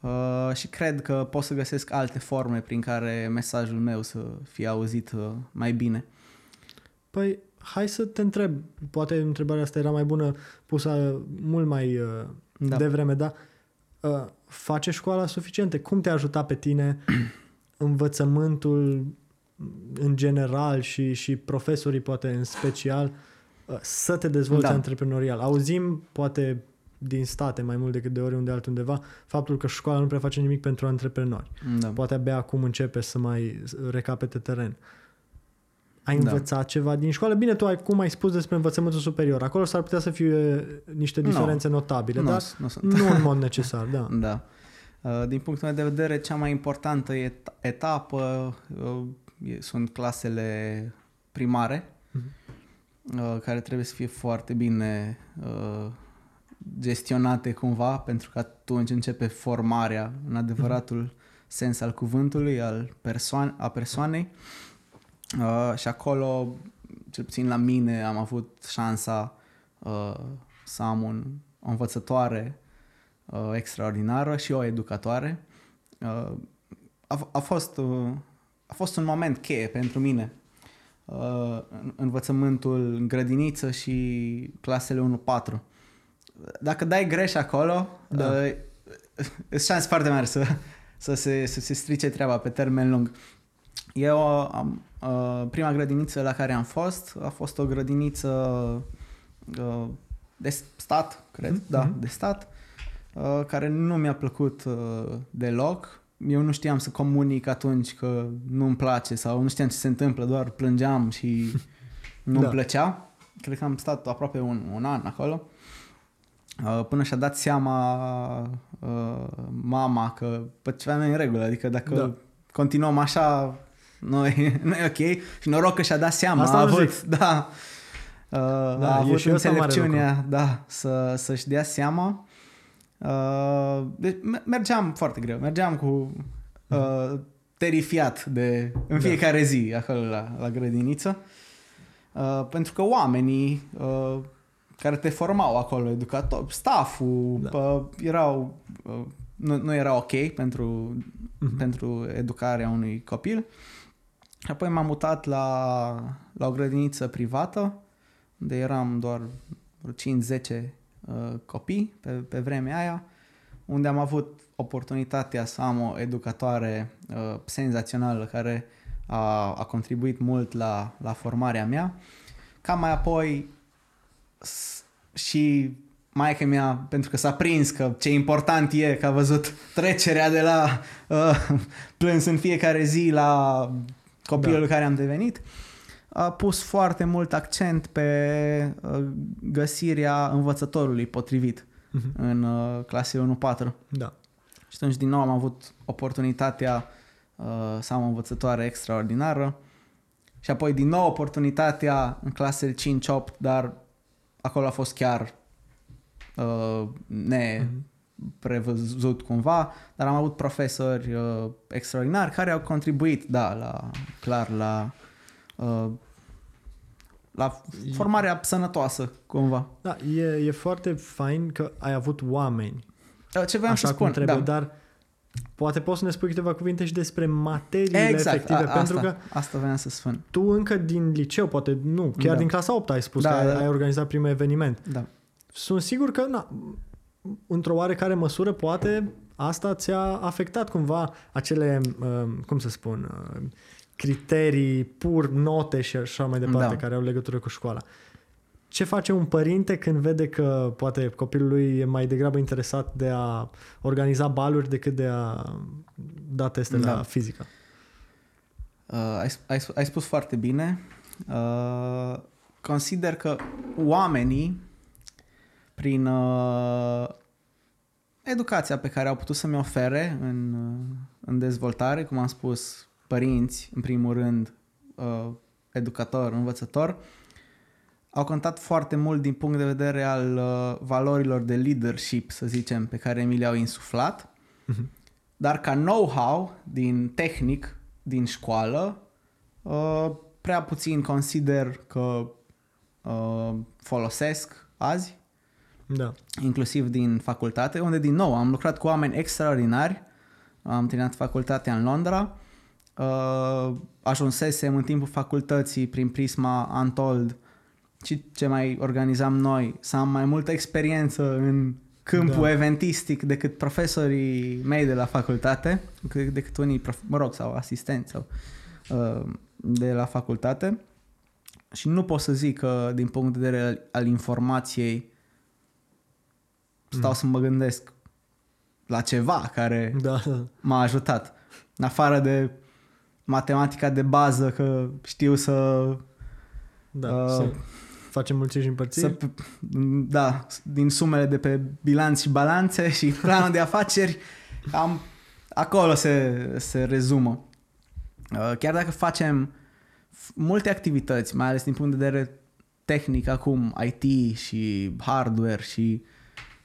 Speaker 3: uh, și cred că pot să găsesc alte forme prin care mesajul meu să fie auzit uh, mai bine.
Speaker 1: Păi, hai să te întreb. Poate întrebarea asta era mai bună pusă mult mai uh,
Speaker 3: Da.
Speaker 1: da. devreme, dar uh, face școala suficiente? Cum te-a ajutat pe tine învățământul în general și, și profesorii poate în special uh, să te dezvolți
Speaker 3: Da.
Speaker 1: da. antreprenorial? Auzim poate din state mai mult decât de oriunde altundeva faptul că școala nu prea face nimic pentru antreprenori.
Speaker 3: Da.
Speaker 1: Poate abia acum începe să mai recapete teren. Ai
Speaker 3: Da.
Speaker 1: învățat ceva din școală? Bine, tu ai, cum ai spus despre învățământul superior. Acolo s-ar putea să fie niște
Speaker 3: Nu.
Speaker 1: diferențe notabile,
Speaker 3: Nu,
Speaker 1: dar
Speaker 3: nu sunt.
Speaker 1: nu în mod necesar, da.
Speaker 3: Da. Uh, Din punctul meu de vedere, cea mai importantă et- etapă uh, e- sunt clasele primare,
Speaker 1: Mhm.
Speaker 3: uh, care trebuie să fie foarte bine uh, gestionate cumva, pentru că atunci începe formarea în adevăratul sens al cuvântului, al persoan- a persoanei. Uh, și acolo, cel puțin la mine, am avut șansa uh, să am un, o învățătoare uh, extraordinară și o educatoare. Uh, a, a, fost, uh, a fost un moment cheie pentru mine. Uh, învățământul în grădiniță și clasele 1-4. Dacă dai greș acolo, da. uh, îți șanse foarte mari să, să, se, să se strice treaba pe termen lung. Eu am, uh, prima grădiniță la care am fost a fost o grădiniță uh, de stat, cred, mm-hmm. da, de stat, uh, care nu mi-a plăcut uh, deloc. Eu nu știam să comunic atunci că nu-mi place sau nu știam ce se întâmplă, doar plângeam și nu-mi da. plăcea. Cred că am stat aproape un, un an acolo. Uh, până și-a dat seama uh, mama că pe ceva nu e în regulă, adică dacă da. continuăm așa, nu e, nu e ok. Și noroc că și-a dat seama, Asta a avut, zic. da, uh, da, a avut înțelepciunea da, să, să-și dea seama. Uh, deci mergeam foarte greu, mergeam cu uh, terifiat de în da. fiecare da. zi acolo la, la grădiniță. Uh, pentru că oamenii uh, care te formau acolo, educator, stafful, da. uh, erau, uh, nu, nu era ok pentru, uh-huh. pentru educarea unui copil. Și apoi m-am mutat la, la o grădiniță privată, unde eram doar 5-10 uh, copii pe, pe vremea aia, unde am avut oportunitatea să am o educatoare uh, senzațională care a, a contribuit mult la, la formarea mea. Cam mai apoi și maica mea, pentru că s-a prins că ce important e că a văzut trecerea de la uh, plâns în fiecare zi la copilul da. care am devenit, a pus foarte mult accent pe uh, găsirea învățătorului potrivit uh-huh. în uh, clasele 1-4.
Speaker 1: Da.
Speaker 3: Și atunci din nou am avut oportunitatea uh, să am o învățătoare extraordinară și apoi din nou oportunitatea în clasele 5-8, dar acolo a fost chiar uh, neprevăzut cumva, dar am avut profesori uh, extraordinari care au contribuit, da, la, clar, la uh, la formarea sănătoasă, cumva.
Speaker 1: Da, e, e foarte fain că ai avut oameni.
Speaker 3: Da, ce vreau
Speaker 1: așa
Speaker 3: să spun,
Speaker 1: cum trebuie,
Speaker 3: da.
Speaker 1: dar poate poți să ne spui câteva cuvinte și despre materiile
Speaker 3: exact,
Speaker 1: efective,
Speaker 3: a,
Speaker 1: pentru
Speaker 3: asta,
Speaker 1: că
Speaker 3: asta vreau să spun.
Speaker 1: tu încă din liceu, poate nu, chiar
Speaker 3: Da.
Speaker 1: din clasa 8 ai spus
Speaker 3: Da,
Speaker 1: că ai,
Speaker 3: da.
Speaker 1: ai organizat primul eveniment.
Speaker 3: Da.
Speaker 1: Sunt sigur că, na, într-o oarecare măsură, poate asta ți-a afectat cumva acele, uh, cum să spun, uh, criterii pur, note și așa mai departe,
Speaker 3: Da.
Speaker 1: care au legătură cu școala. Ce face un părinte când vede că poate copilul lui e mai degrabă interesat de a organiza baluri decât de a da teste
Speaker 3: Da.
Speaker 1: la fizică?
Speaker 3: Uh, ai, ai, ai spus foarte bine. Uh, consider că oamenii, prin uh, educația pe care au putut să mi ofere în, uh, în dezvoltare, cum am spus, părinți, în primul rând, uh, educator, învățător, au contat foarte mult din punct de vedere al uh, valorilor de leadership, să zicem, pe care mi le-au insuflat.
Speaker 1: Mhm.
Speaker 3: Dar ca know-how din tehnic, din școală, uh, prea puțin consider că uh, folosesc azi,
Speaker 1: Da.
Speaker 3: inclusiv din facultate, unde din nou am lucrat cu oameni extraordinari, am terminat facultatea în Londra, uh, ajunsesem în timpul facultății prin prisma Untold și ce mai organizam noi, să am mai multă experiență în câmpul
Speaker 1: Da.
Speaker 3: da. eventistic decât profesorii mei de la facultate, decât decât unii, prof- mă rog, sau asistenți sau uh, de la facultate. Și nu pot să zic că din punct de vedere al, al informației stau
Speaker 1: Mm.
Speaker 3: să mă gândesc la ceva care
Speaker 1: Da.
Speaker 3: m-a ajutat. În afară de matematica de bază, că știu să...
Speaker 1: Da.
Speaker 3: Uh,
Speaker 1: să facem mulțiri și împărțiri.
Speaker 3: să da, din sumele de pe bilanț și balanțe și planul de afaceri, am, acolo se, se rezumă. Uh, Chiar dacă facem f- multe activități, mai ales din punct de vedere tehnic acum, IT și hardware și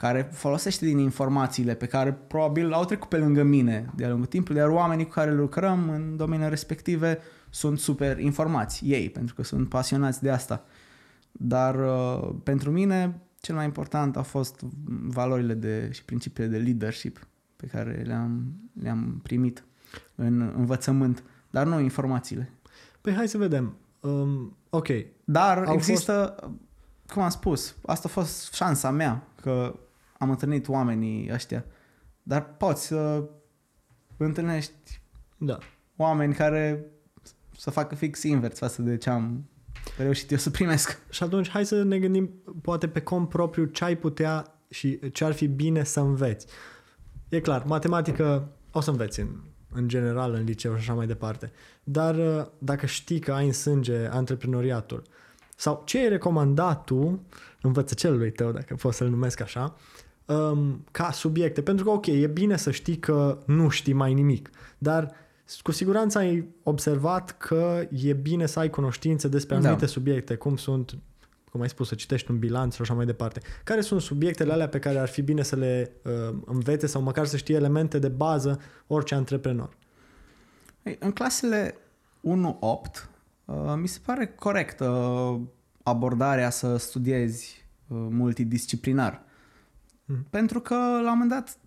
Speaker 3: care folosește din informațiile pe care probabil au trecut pe lângă mine de-a lungul timpului, iar oamenii cu care lucrăm în domeniile respective sunt super informați, ei, pentru că sunt pasionați de asta. Dar uh, pentru mine cel mai important au fost valorile de, și principiile de leadership pe care le-am, le-am primit în învățământ, dar nu informațiile.
Speaker 1: Păi hai să vedem. Um, ok.
Speaker 3: Dar Au există, fost... cum am spus, asta a fost șansa mea, că am întâlnit oamenii ăștia. Dar poți să întâlnești
Speaker 1: da.
Speaker 3: oameni care să facă fix invers față de ce am reușit eu să primesc.
Speaker 1: Și atunci hai să ne gândim poate pe cont propriu ce ai putea și ce ar fi bine să înveți. E clar, matematică o să înveți în, în general în liceu și așa mai departe. Dar uh, dacă știi că ai în sânge antreprenoriatul sau ce ai recomandat tu învățăcelului tău, dacă pot să-l numesc așa, um, ca subiecte. Pentru că, ok, e bine să știi că nu știi mai nimic, dar cu siguranță ai observat că e bine să ai cunoștințe despre da. anumite da. subiecte, cum sunt, cum ai spus, să citești un bilanț și așa mai departe. Care sunt subiectele alea pe care ar fi bine să le uh, învețe sau măcar să știe elemente de bază orice antreprenor?
Speaker 3: În clasele 1-8 uh, mi se pare corectă uh, abordarea să studiezi uh, multidisciplinar. Mm. Pentru că la un moment dat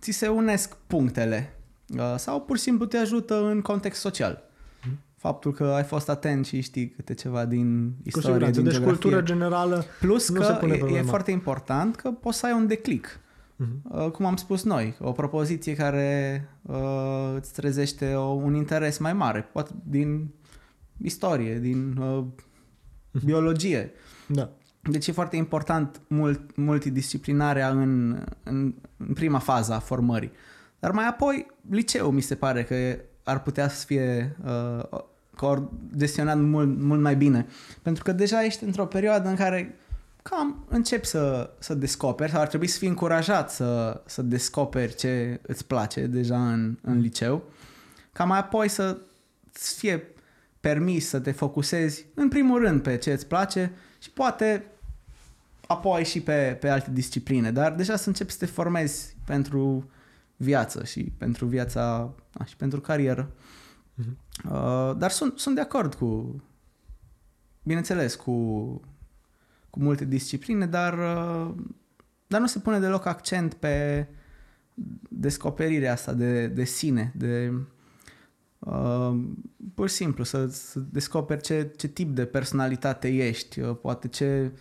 Speaker 3: ți se unesc punctele uh, sau pur și simplu te ajută în context social. Mm. Faptul că ai fost atent și știi câte ceva din istorie, din
Speaker 1: deci
Speaker 3: geografie.
Speaker 1: cultură generală
Speaker 3: Plus
Speaker 1: nu
Speaker 3: că
Speaker 1: se pune
Speaker 3: e, e foarte important că poți să ai un declic.
Speaker 1: Mm-hmm.
Speaker 3: Cum am spus noi, o propoziție care uh, îți trezește o, un interes mai mare, poate din istorie, din uh, biologie.
Speaker 1: Da.
Speaker 3: Deci e foarte important mult, multidisciplinarea în, în, în prima fază a formării. Dar mai apoi, liceu mi se pare că ar putea să fie uh, gestionat mult, mult mai bine. Pentru că deja ești într-o perioadă în care cam începi să, să descoperi sau ar trebui să fii încurajat să, să descoperi ce îți place deja în, în liceu. Ca mai apoi să fie permis să te focusezi în primul rând pe ce îți place și poate apoi și pe, pe alte discipline, dar deja să începi să te formezi pentru viață și pentru viața a, și pentru carieră. Mm-hmm. Uh, dar sunt, sunt de acord cu, bineînțeles, cu, cu multe discipline, dar, uh, dar nu se pune deloc accent pe descoperirea asta de, de sine, de uh, pur și simplu să, să descoperi ce, ce tip de personalitate ești, uh, poate ce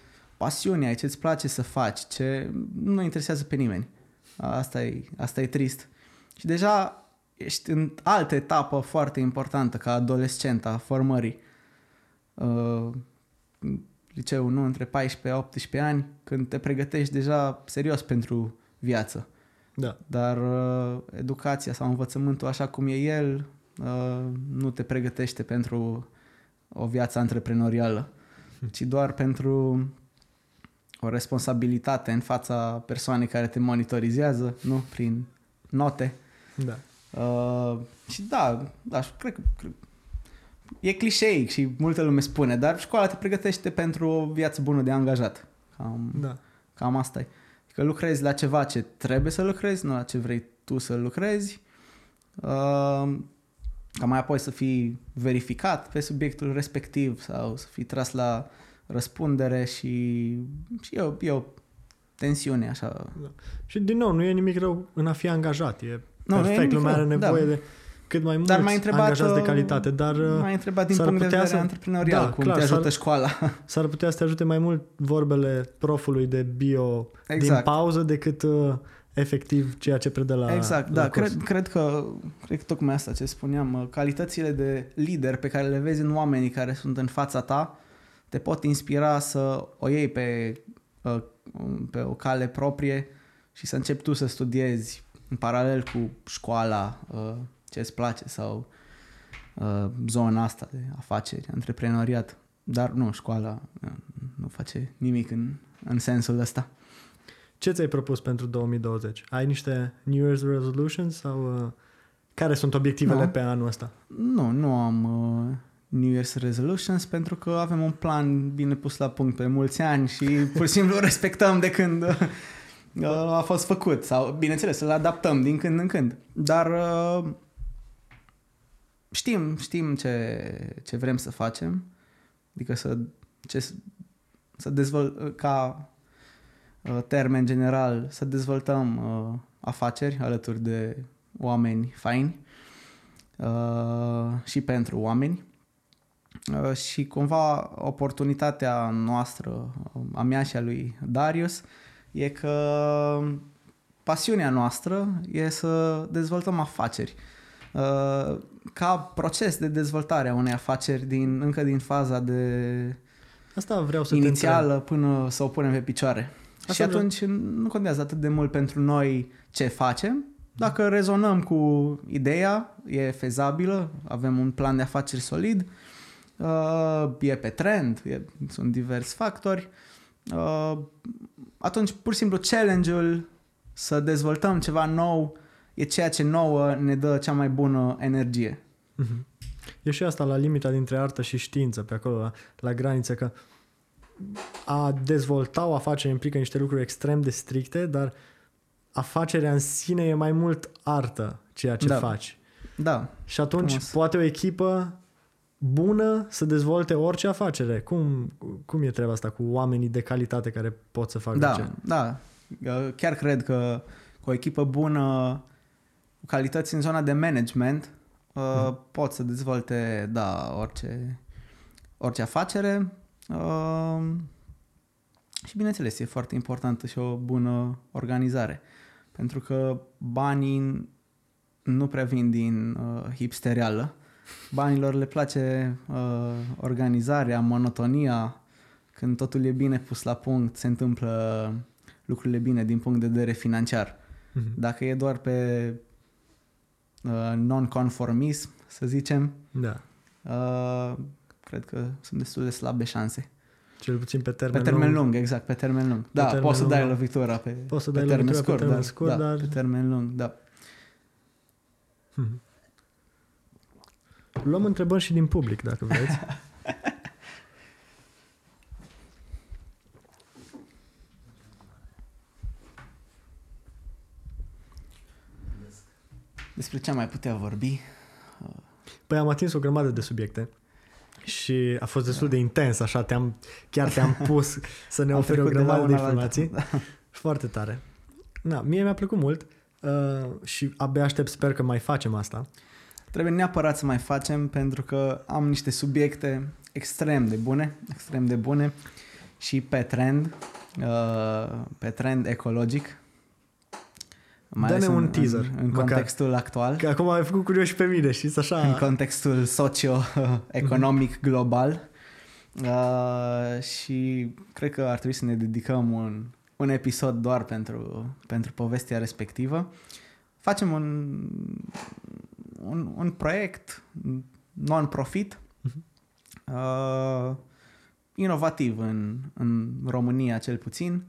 Speaker 3: pasiune ai, ce îți place să faci, ce nu interesează pe nimeni. Asta e, asta e trist. Și deja ești în altă etapă foarte importantă ca adolescent a formării. Uh, liceu, nu? Între 14-18 ani, când te pregătești deja serios pentru viață.
Speaker 1: Da.
Speaker 3: Dar uh, educația sau învățământul așa cum e el uh, nu te pregătește pentru o viață antreprenorială, ci doar pentru o responsabilitate în fața persoanei care te monitorizează, nu? Prin note.
Speaker 1: Da.
Speaker 3: Uh, și da, da, cred că cred, e clișeic și multă lume spune, dar școala te pregătește pentru o viață bună de angajat. Cam,
Speaker 1: da.
Speaker 3: cam asta e. Că lucrezi la ceva ce trebuie să lucrezi, nu la ce vrei tu să lucrezi. Uh, ca mai apoi să fii verificat pe subiectul respectiv sau să fii tras la răspundere și, și e, o, e o tensiune așa.
Speaker 1: Da. Și din nou, nu e nimic rău în a fi angajat. E nu, perfect, lumea are nevoie da. de cât mai mulți dar mai întrebat, angajați de uh, calitate, dar uh,
Speaker 3: mai întrebat din punct de vedere să, antreprenorial, da, cum clar, te ajută
Speaker 1: s-ar,
Speaker 3: școala.
Speaker 1: S-ar putea să te ajute mai mult vorbele profului de bio exact. din pauză decât uh, efectiv ceea ce predă la
Speaker 3: Exact,
Speaker 1: la
Speaker 3: da, cred, cred, că, cred că tocmai asta ce spuneam, uh, calitățile de lider pe care le vezi în oamenii care sunt în fața ta te pot inspira să o iei pe, uh, pe o cale proprie și să începi tu să studiezi în paralel cu școala uh, ce îți place sau zona asta de afaceri, antreprenoriat. Dar nu, școala nu face nimic în, în sensul ăsta.
Speaker 1: Ce ți-ai propus pentru 2020? Ai niște New Year's resolutions sau uh, care sunt obiectivele no. pe anul ăsta?
Speaker 3: Nu, nu am uh, New Year's resolutions pentru că avem un plan bine pus la punct pe mulți ani și pur și simplu respectăm de când uh, a fost făcut. Sau, bineînțeles, să-l adaptăm din când în când. Dar uh, știm, știm ce, ce vrem să facem. Adică să, ce, să dezvolt, ca uh, termen general, să dezvoltăm uh, afaceri alături de oameni faini uh, și pentru oameni. Uh, și cumva oportunitatea noastră, a mea și a lui Darius, e că pasiunea noastră e să dezvoltăm afaceri. Uh, ca proces de dezvoltare a unei afaceri din, încă din faza de
Speaker 1: Asta vreau să
Speaker 3: inițială până să o punem pe picioare.
Speaker 1: Asta
Speaker 3: și atunci vreau... nu contează atât de mult pentru noi ce facem, dacă rezonăm cu ideea, e fezabilă, avem un plan de afaceri solid, uh, e pe trend, e, sunt diversi factori, uh, atunci pur și simplu challenge-ul să dezvoltăm ceva nou e ceea ce nouă ne dă cea mai bună energie.
Speaker 1: Mm-hmm. E și asta la limita dintre artă și știință, pe acolo, la, la graniță, că a dezvolta o afacere implică niște lucruri extrem de stricte, dar afacerea în sine e mai mult artă, ceea ce
Speaker 3: Da.
Speaker 1: faci.
Speaker 3: Da,
Speaker 1: Și atunci
Speaker 3: Frumos.
Speaker 1: poate o echipă bună să dezvolte orice afacere. Cum, cum e treaba asta cu oamenii de calitate care pot să facă
Speaker 3: da,
Speaker 1: ce?
Speaker 3: da. Eu Chiar cred că cu o echipă bună, cu calități în zona de management, uh, pot să dezvolte, da, orice, orice afacere. Uh, și bineînțeles, e foarte importantă și o bună organizare. Pentru că banii nu prea vin din uh, hipsterială. Banilor le place uh, organizarea, monotonia, când totul e bine pus la punct, se întâmplă lucrurile bine din punct de vedere financiar.
Speaker 1: Mhm.
Speaker 3: Dacă e doar pe uh, non-conformism, să zicem,
Speaker 1: Da.
Speaker 3: uh, cred că sunt destul de slabe șanse.
Speaker 1: Cel puțin pe
Speaker 3: Pe
Speaker 1: termen,
Speaker 3: termen lung, lung exact, pe termen lung. Da,
Speaker 1: termen
Speaker 3: poți să
Speaker 1: lung,
Speaker 3: dai
Speaker 1: da.
Speaker 3: lovitura pe,
Speaker 1: Poți să
Speaker 3: pe
Speaker 1: dai
Speaker 3: termen
Speaker 1: lovitura pe
Speaker 3: scurt,
Speaker 1: termen
Speaker 3: dar,
Speaker 1: scurt,
Speaker 3: da,
Speaker 1: dar-
Speaker 3: pe termen lung, da.
Speaker 1: Mhm. Luăm întrebări și din public, dacă vreți.
Speaker 3: Despre ce am mai putea vorbi?
Speaker 1: Păi am atins o grămadă de subiecte și a fost destul de intens, așa, te-am, chiar te-am pus să ne
Speaker 3: Am
Speaker 1: oferi o
Speaker 3: trecut de la
Speaker 1: grămadă de
Speaker 3: una la alta.
Speaker 1: informații. Foarte tare. Na, mie mi-a plăcut mult uh, și abia aștept, sper că mai facem asta.
Speaker 3: Trebuie neapărat să mai facem pentru că am niște subiecte extrem de bune, extrem de bune și pe trend, uh, pe trend ecologic. Mai
Speaker 1: Dă-ne
Speaker 3: ales
Speaker 1: un
Speaker 3: în,
Speaker 1: teaser,
Speaker 3: în, în
Speaker 1: măcar.
Speaker 3: contextul actual,
Speaker 1: Că acum ai făcut curios și pe mine, știți, așa...
Speaker 3: în contextul socio-economic global. Uh, și cred că ar trebui să ne dedicăm un, un episod doar pentru, pentru povestea respectivă. Facem un, un, un proiect non-profit uh, inovativ în, în România cel puțin,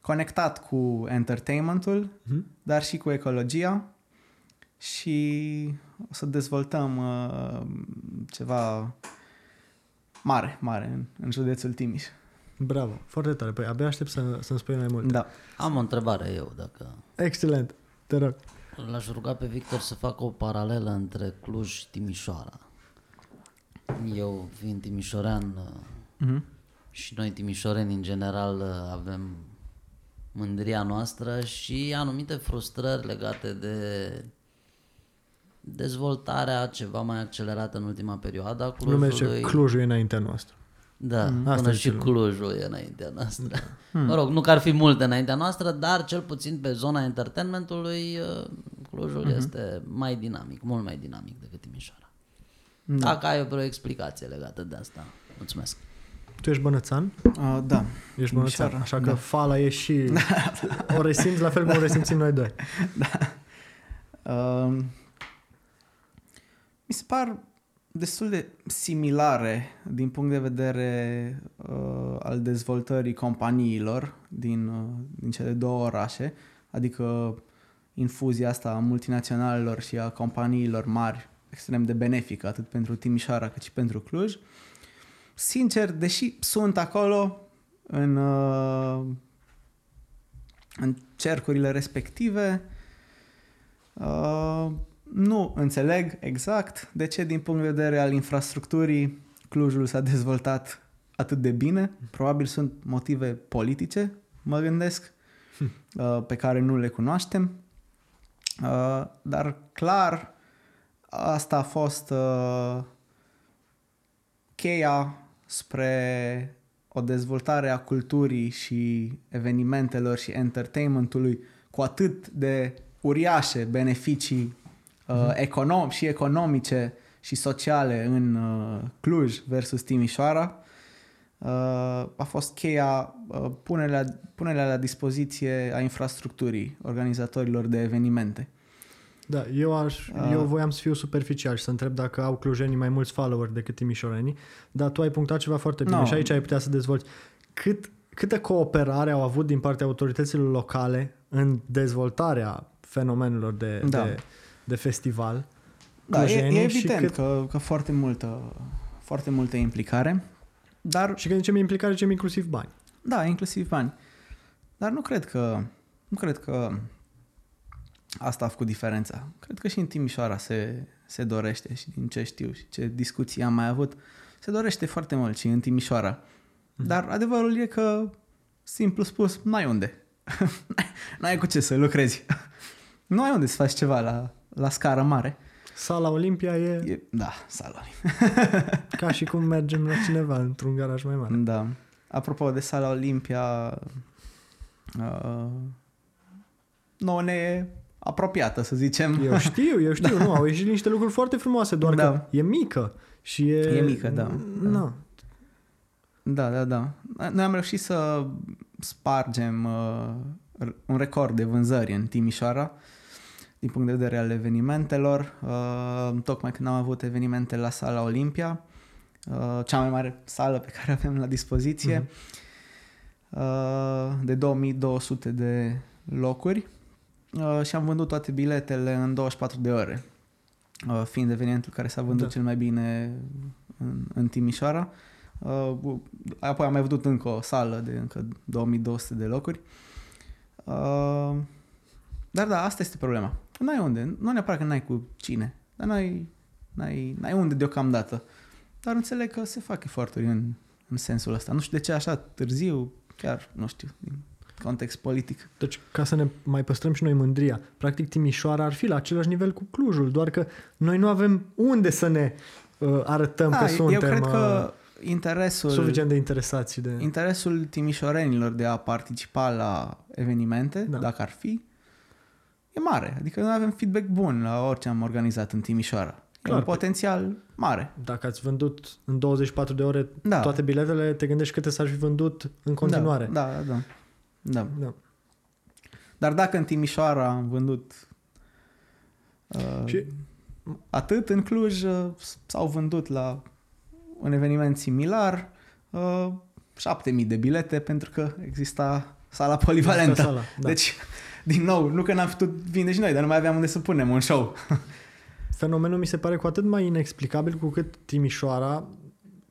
Speaker 3: conectat cu entertainmentul,
Speaker 1: Mhm.
Speaker 3: dar și cu ecologia și o să dezvoltăm uh, ceva mare, mare în, în județul Timiș.
Speaker 1: Bravo, foarte tare. Păi abia aștept să, să-mi spui mai mult.
Speaker 3: Da.
Speaker 4: Am o întrebare eu, dacă
Speaker 1: Excelent, te rog.
Speaker 4: L-aș ruga pe Victor să facă o paralelă între Cluj și Timișoara. Eu, fiind timișorean
Speaker 3: Mm-hmm.
Speaker 4: și noi timișoreni în general avem mândria noastră și anumite frustrări legate de dezvoltarea ceva mai accelerată în ultima perioadă a
Speaker 1: Nu merge
Speaker 4: Clujului.
Speaker 1: Clujul e înaintea noastră.
Speaker 4: Da,
Speaker 1: Mm.
Speaker 4: până
Speaker 1: Asta
Speaker 4: și
Speaker 1: zice lumea.
Speaker 4: Clujul e înaintea noastră. Mă rog, nu că ar fi multe înaintea noastră, dar cel puțin pe zona entertainmentului uh, Clujul este mai dinamic, mult mai dinamic decât Timișoara.
Speaker 3: Da.
Speaker 4: Dacă ai vreo explicație legată de asta, mulțumesc.
Speaker 1: Tu ești bănățan?
Speaker 3: Uh, da.
Speaker 1: Ești bănățan,
Speaker 3: Timișoara,
Speaker 1: așa că
Speaker 3: da.
Speaker 1: fala e și... o resimți la fel cum o resimțim noi doi.
Speaker 3: Uh, mi se par destul de similare din punct de vedere uh, al dezvoltării companiilor din, uh, din cele două orașe, adică infuzia asta a multinaționalelor și a companiilor mari extrem de benefică atât pentru Timișoara cât și pentru Cluj. Sincer, deși sunt acolo în, uh, în cercurile respective. Uh, nu înțeleg exact de ce, din punct de vedere al infrastructurii, Clujul s-a dezvoltat atât de bine. Probabil sunt motive politice, mă gândesc, uh, pe care nu le cunoaștem. Uh, dar clar, asta a fost uh, cheia spre o dezvoltare a culturii și evenimentelor și entertainmentului cu atât de uriașe beneficii uh, econom- și economice și sociale în uh, Cluj versus Timișoara, uh, a fost cheia uh, punerea, punerea la dispoziție a infrastructurii organizatorilor de evenimente.
Speaker 1: Da, eu, aș,
Speaker 3: Uh.
Speaker 1: eu voiam să fiu superficial și să întreb dacă au clujenii mai mulți followeri decât timișorenii, dar tu ai punctat ceva foarte bine
Speaker 3: No.
Speaker 1: și aici ai putea să dezvolți. Cât, câtă cooperare au avut din partea autorităților locale în dezvoltarea fenomenelor de,
Speaker 3: Da.
Speaker 1: de, de festival?
Speaker 3: Da, e,
Speaker 1: clujenii
Speaker 3: e
Speaker 1: și
Speaker 3: evident
Speaker 1: cât-
Speaker 3: că, că foarte multă, foarte multă implicare, dar
Speaker 1: Și când zicem implicare, zicem inclusiv bani.
Speaker 3: Da, inclusiv bani. Dar nu cred că nu cred că asta a făcut diferența. Cred că și în Timișoara se, se dorește și din ce știu și ce discuții am mai avut, se dorește foarte mult și în Timișoara. Dar adevărul e că, simplu spus, n-ai unde. n-ai cu ce să lucrezi. nu ai unde să faci ceva la, la scară mare.
Speaker 1: Sala Olimpia e
Speaker 3: E, da, saloni.
Speaker 1: ca și cum mergem la cineva într-un garaj mai mare.
Speaker 3: Da. Apropo de sala Olimpia, uh, nouă ne e apropiată, să zicem.
Speaker 1: Eu știu, eu știu, nu, au ieșit niște lucruri foarte frumoase, doar
Speaker 3: Da.
Speaker 1: că e mică și e...
Speaker 3: E mică, da.
Speaker 1: Na.
Speaker 3: Da, da, da. Noi am reușit să spargem uh, un record de vânzări în Timișoara din punct de vedere al evenimentelor. Uh, tocmai când am avut evenimente la sala Olimpia, uh, cea mai mare sală pe care avem la dispoziție, uh, de 2200 de locuri uh, și am vândut toate biletele în 24 de ore, uh, fiind evenimentul care s-a vândut
Speaker 1: Da.
Speaker 3: cel mai bine în, în Timișoara. Uh, apoi am mai văzut încă o sală de încă 2200 de locuri. Uh, dar da, asta este problema. N-ai unde. Nu neapărat că n-ai cu cine, dar n-ai, n-ai, n-ai unde deocamdată. Dar înțeleg că se fac eforturi în, în sensul ăsta. Nu știu de ce așa târziu, chiar nu știu, din context politic.
Speaker 1: Deci, ca să ne mai păstrăm și noi mândria, practic Timișoara ar fi la același nivel cu Clujul, doar că noi nu avem unde să ne uh, arătăm că
Speaker 3: Da,
Speaker 1: suntem
Speaker 3: eu cred
Speaker 1: uh,
Speaker 3: că interesul,
Speaker 1: suficient de interesați și de...
Speaker 3: interesul timișorenilor de a participa la evenimente,
Speaker 1: Da.
Speaker 3: da. dacă ar fi, e mare. Adică noi avem feedback bun la orice am organizat în Timișoara. E
Speaker 1: Clar.
Speaker 3: un potențial mare.
Speaker 1: Dacă ați vândut în 24 de ore
Speaker 3: Da.
Speaker 1: toate biletele, te gândești câte s-ar fi vândut în continuare.
Speaker 3: Da, da, da. da.
Speaker 1: Da.
Speaker 3: Dar dacă în Timișoara am vândut uh,
Speaker 1: Și-
Speaker 3: atât, în Cluj uh, s-au vândut la un eveniment similar uh, 7000 de bilete pentru că exista sala polivalentă.
Speaker 1: Asta sala, da.
Speaker 3: Deci, din nou, nu că n-am putut vinde și noi, dar nu mai aveam unde să punem un show.
Speaker 1: Fenomenul mi se pare cu atât mai inexplicabil cu cât Timișoara,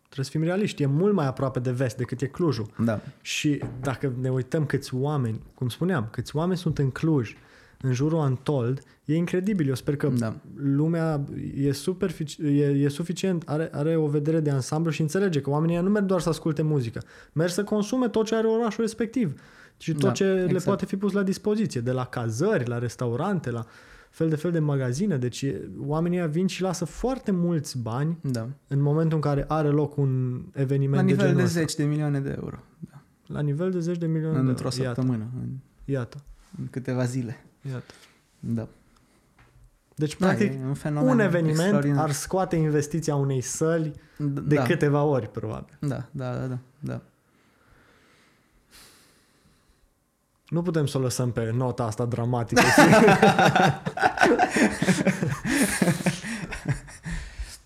Speaker 1: trebuie să fim realiști, e mult mai aproape de vest decât e Clujul.
Speaker 3: Da.
Speaker 1: Și dacă ne uităm câți oameni, cum spuneam, câți oameni sunt în Cluj, în jurul Antold, e incredibil. Eu sper că
Speaker 3: Da.
Speaker 1: lumea e, superfici- e, e suficient, are, are o vedere de ansamblu și înțelege că oamenii ăia nu merg doar să asculte muzică, merg să consume tot ce are orașul respectiv și tot
Speaker 3: Da,
Speaker 1: ce le
Speaker 3: exact.
Speaker 1: poate fi pus la dispoziție, de la cazări, la restaurante, la fel de fel de magazine. Deci e, oamenii ăia vin și lasă foarte mulți bani
Speaker 3: Da.
Speaker 1: în momentul în care are loc un eveniment
Speaker 3: La
Speaker 1: de
Speaker 3: nivel
Speaker 1: genul
Speaker 3: de
Speaker 1: ăsta.
Speaker 3: 10 de milioane de euro. Da.
Speaker 1: La nivel de zeci de milioane de
Speaker 3: Într-o
Speaker 1: euro. Iată,
Speaker 3: săptămână, în,
Speaker 1: iată,
Speaker 3: în câteva zile.
Speaker 1: iată.
Speaker 3: Da.
Speaker 1: Deci,
Speaker 3: Da,
Speaker 1: practic,
Speaker 3: e un fenomen
Speaker 1: un eveniment
Speaker 3: extraordinar.
Speaker 1: ar scoate investiția unei săli
Speaker 3: D-
Speaker 1: de
Speaker 3: da.
Speaker 1: câteva ori, probabil.
Speaker 3: Da, da, da, da, da.
Speaker 1: Nu putem să o lăsăm pe nota asta dramatică.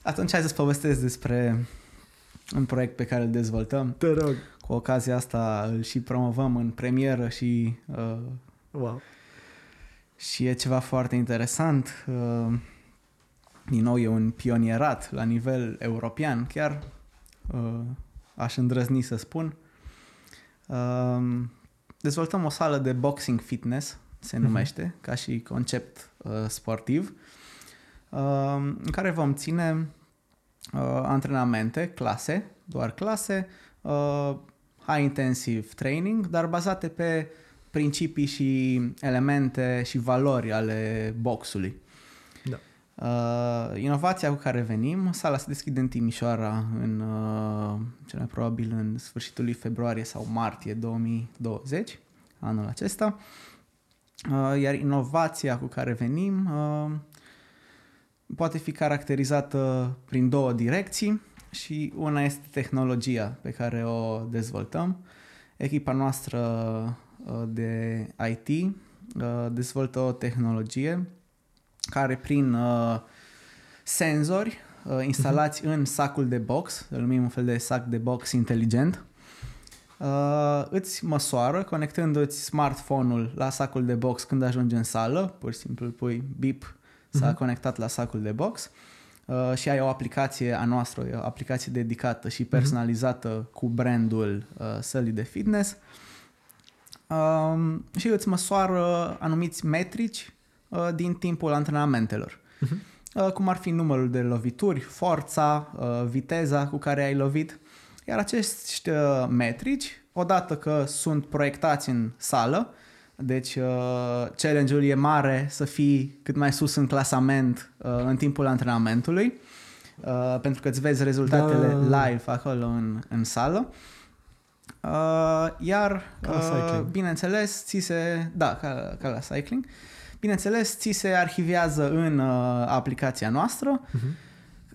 Speaker 3: Atunci hai să-ți povestesc despre un proiect pe care îl dezvoltăm.
Speaker 1: Te rog.
Speaker 3: Cu ocazia asta îl și promovăm în premieră și, uh,
Speaker 1: Wow.
Speaker 3: și e ceva foarte interesant. Uh, din nou e un pionierat la nivel european, chiar uh, aș îndrăzni să spun. Uh, dezvoltăm o sală de boxing fitness, se numește, ca și concept uh, sportiv, uh, în care vom ține uh, antrenamente, clase, doar clase, uh, high intensive training, dar bazate pe principii și elemente și valori ale boxului.
Speaker 1: Da.
Speaker 3: Uh, inovația cu care venim, sala se deschide în Timișoara în uh, cel mai probabil în sfârșitul lui februarie sau martie 2020, anul acesta. Uh, iar inovația cu care venim uh, poate fi caracterizată prin două direcții și una este tehnologia pe care o dezvoltăm. Echipa noastră uh, de IT uh, dezvoltă o tehnologie care prin uh, senzori uh, instalați uh-huh. în sacul de box, îl numim un fel de sac de box inteligent, uh, îți măsoară conectându-ți smartphone-ul la sacul de box când ajungi în sală, pur și simplu pui bip, s-a uh-huh. conectat la sacul de box uh, și ai o aplicație a noastră, o aplicație dedicată și personalizată uh-huh. cu brandul uh, sălii de fitness um, și îți măsoară anumiți metrici uh, din timpul antrenamentelor. Uh-huh. Uh, cum ar fi numărul de lovituri, forța, uh, viteza cu care ai lovit. Iar acești uh, metrici, odată că sunt proiectați în sală, deci uh, challenge-ul e mare să fii cât mai sus în clasament uh, în timpul antrenamentului, uh, pentru că îți vezi rezultatele da. live acolo în, în sală. Uh, iar, uh, bineînțeles, ți se... Da, ca, ca la cycling. Bineînțeles, ți se arhivează în uh, aplicația noastră, uh-huh.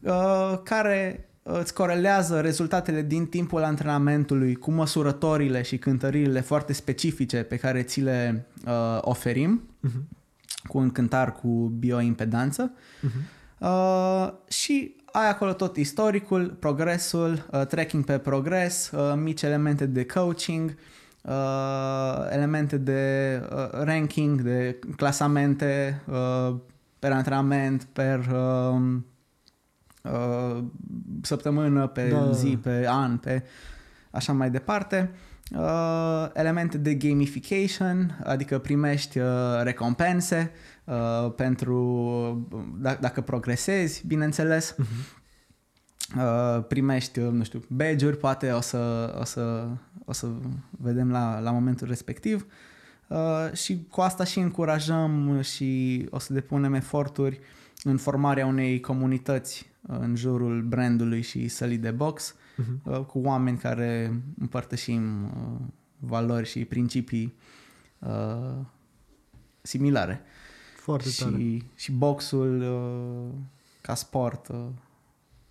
Speaker 3: uh, care îți corelează rezultatele din timpul antrenamentului cu măsurătorile și cântările foarte specifice pe care ți le uh, oferim uh-huh. cu un cântar cu bioimpedanță uh-huh. uh, și ai acolo tot istoricul, progresul, uh, tracking pe progres, uh, mici elemente de coaching, uh, elemente de uh, ranking, de clasamente uh, per antrenament, per uh, uh, săptămână, pe da. zi, pe an, pe așa mai departe. Uh, elemente de gamification, adică primești uh, recompense uh, pentru d- dacă progresezi, bineînțeles. Uh-huh. Uh, primești, nu știu, badge-uri, poate o să, o să, o să vedem la, la momentul respectiv. Uh, și cu asta și încurajăm și o să depunem eforturi în formarea unei comunități în jurul brandului și sălii de box uh-huh. cu oameni care împărtășim uh, valori și principii uh, similare.
Speaker 1: Foarte
Speaker 3: și,
Speaker 1: tare.
Speaker 3: Și boxul uh, ca sport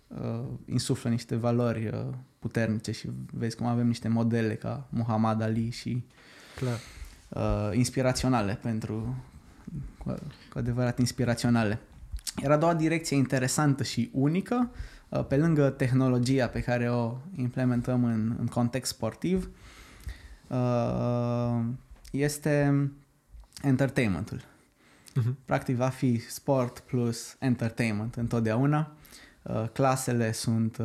Speaker 3: uh, uh, insuflă niște valori uh, puternice și vezi cum avem niște modele ca Muhammad Ali și
Speaker 1: Clar.
Speaker 3: Uh, inspiraționale pentru cu, cu adevărat inspiraționale. Era a doua direcție interesantă și unică, uh, pe lângă tehnologia pe care o implementăm în, în context sportiv, uh, este entertainmentul. Uh-huh. Practic va fi sport plus entertainment întotdeauna. Uh, clasele sunt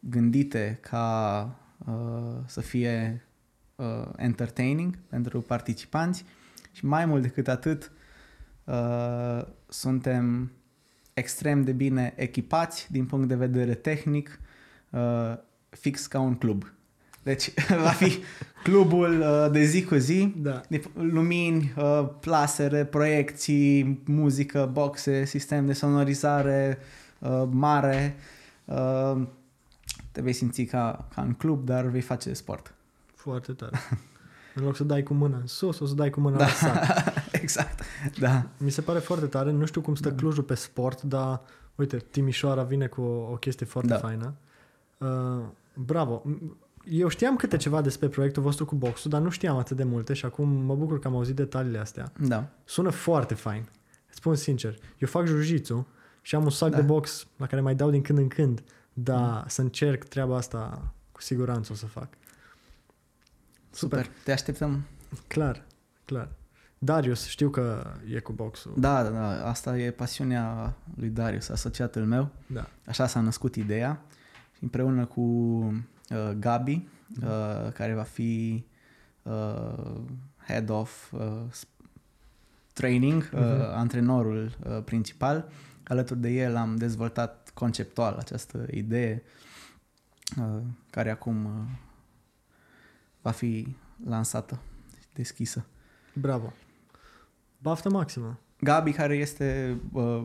Speaker 3: gândite ca să fie entertaining pentru participanți și mai mult decât atât suntem extrem de bine echipați din punct de vedere tehnic, uh, fix ca un club. Deci va fi clubul uh, de zi cu zi, da. de lumini, uh, plasere, proiecții, muzică, boxe, sistem de sonorizare uh, mare. Uh, te vei simți ca, ca în club, dar vei face sport.
Speaker 1: Foarte tare. În loc să dai cu mâna în sus, o să dai cu mâna da. la sac.
Speaker 3: exact, da.
Speaker 1: Mi se pare foarte tare. Nu știu cum stă da. Clujul pe sport, dar uite, Timișoara vine cu o, o chestie foarte da. faină. Uh, bravo. Eu știam câte ceva despre proiectul vostru cu boxul, dar nu știam atât de multe și acum mă bucur că am auzit detaliile astea.
Speaker 3: Da.
Speaker 1: Sună foarte fain. Spun sincer, eu fac jiu și am un sac da. de box la care mai dau din când în când, dar mm. să încerc treaba asta cu siguranță o să fac.
Speaker 3: Super. Super. Te așteptăm.
Speaker 1: Clar, clar. Darius, știu că e cu boxul.
Speaker 3: Da, da, da. Asta e pasiunea lui Darius, asociatul meu.
Speaker 1: Da.
Speaker 3: Așa s-a născut ideea. Și împreună cu uh, Gabi, uh, care va fi uh, head of uh, training, uh,
Speaker 1: Mhm.
Speaker 3: antrenorul uh, principal. Alături de el am dezvoltat conceptual această idee uh, care acum uh, va fi lansată, deschisă.
Speaker 1: Bravo. Baftă maximă.
Speaker 3: Gabi, care este uh,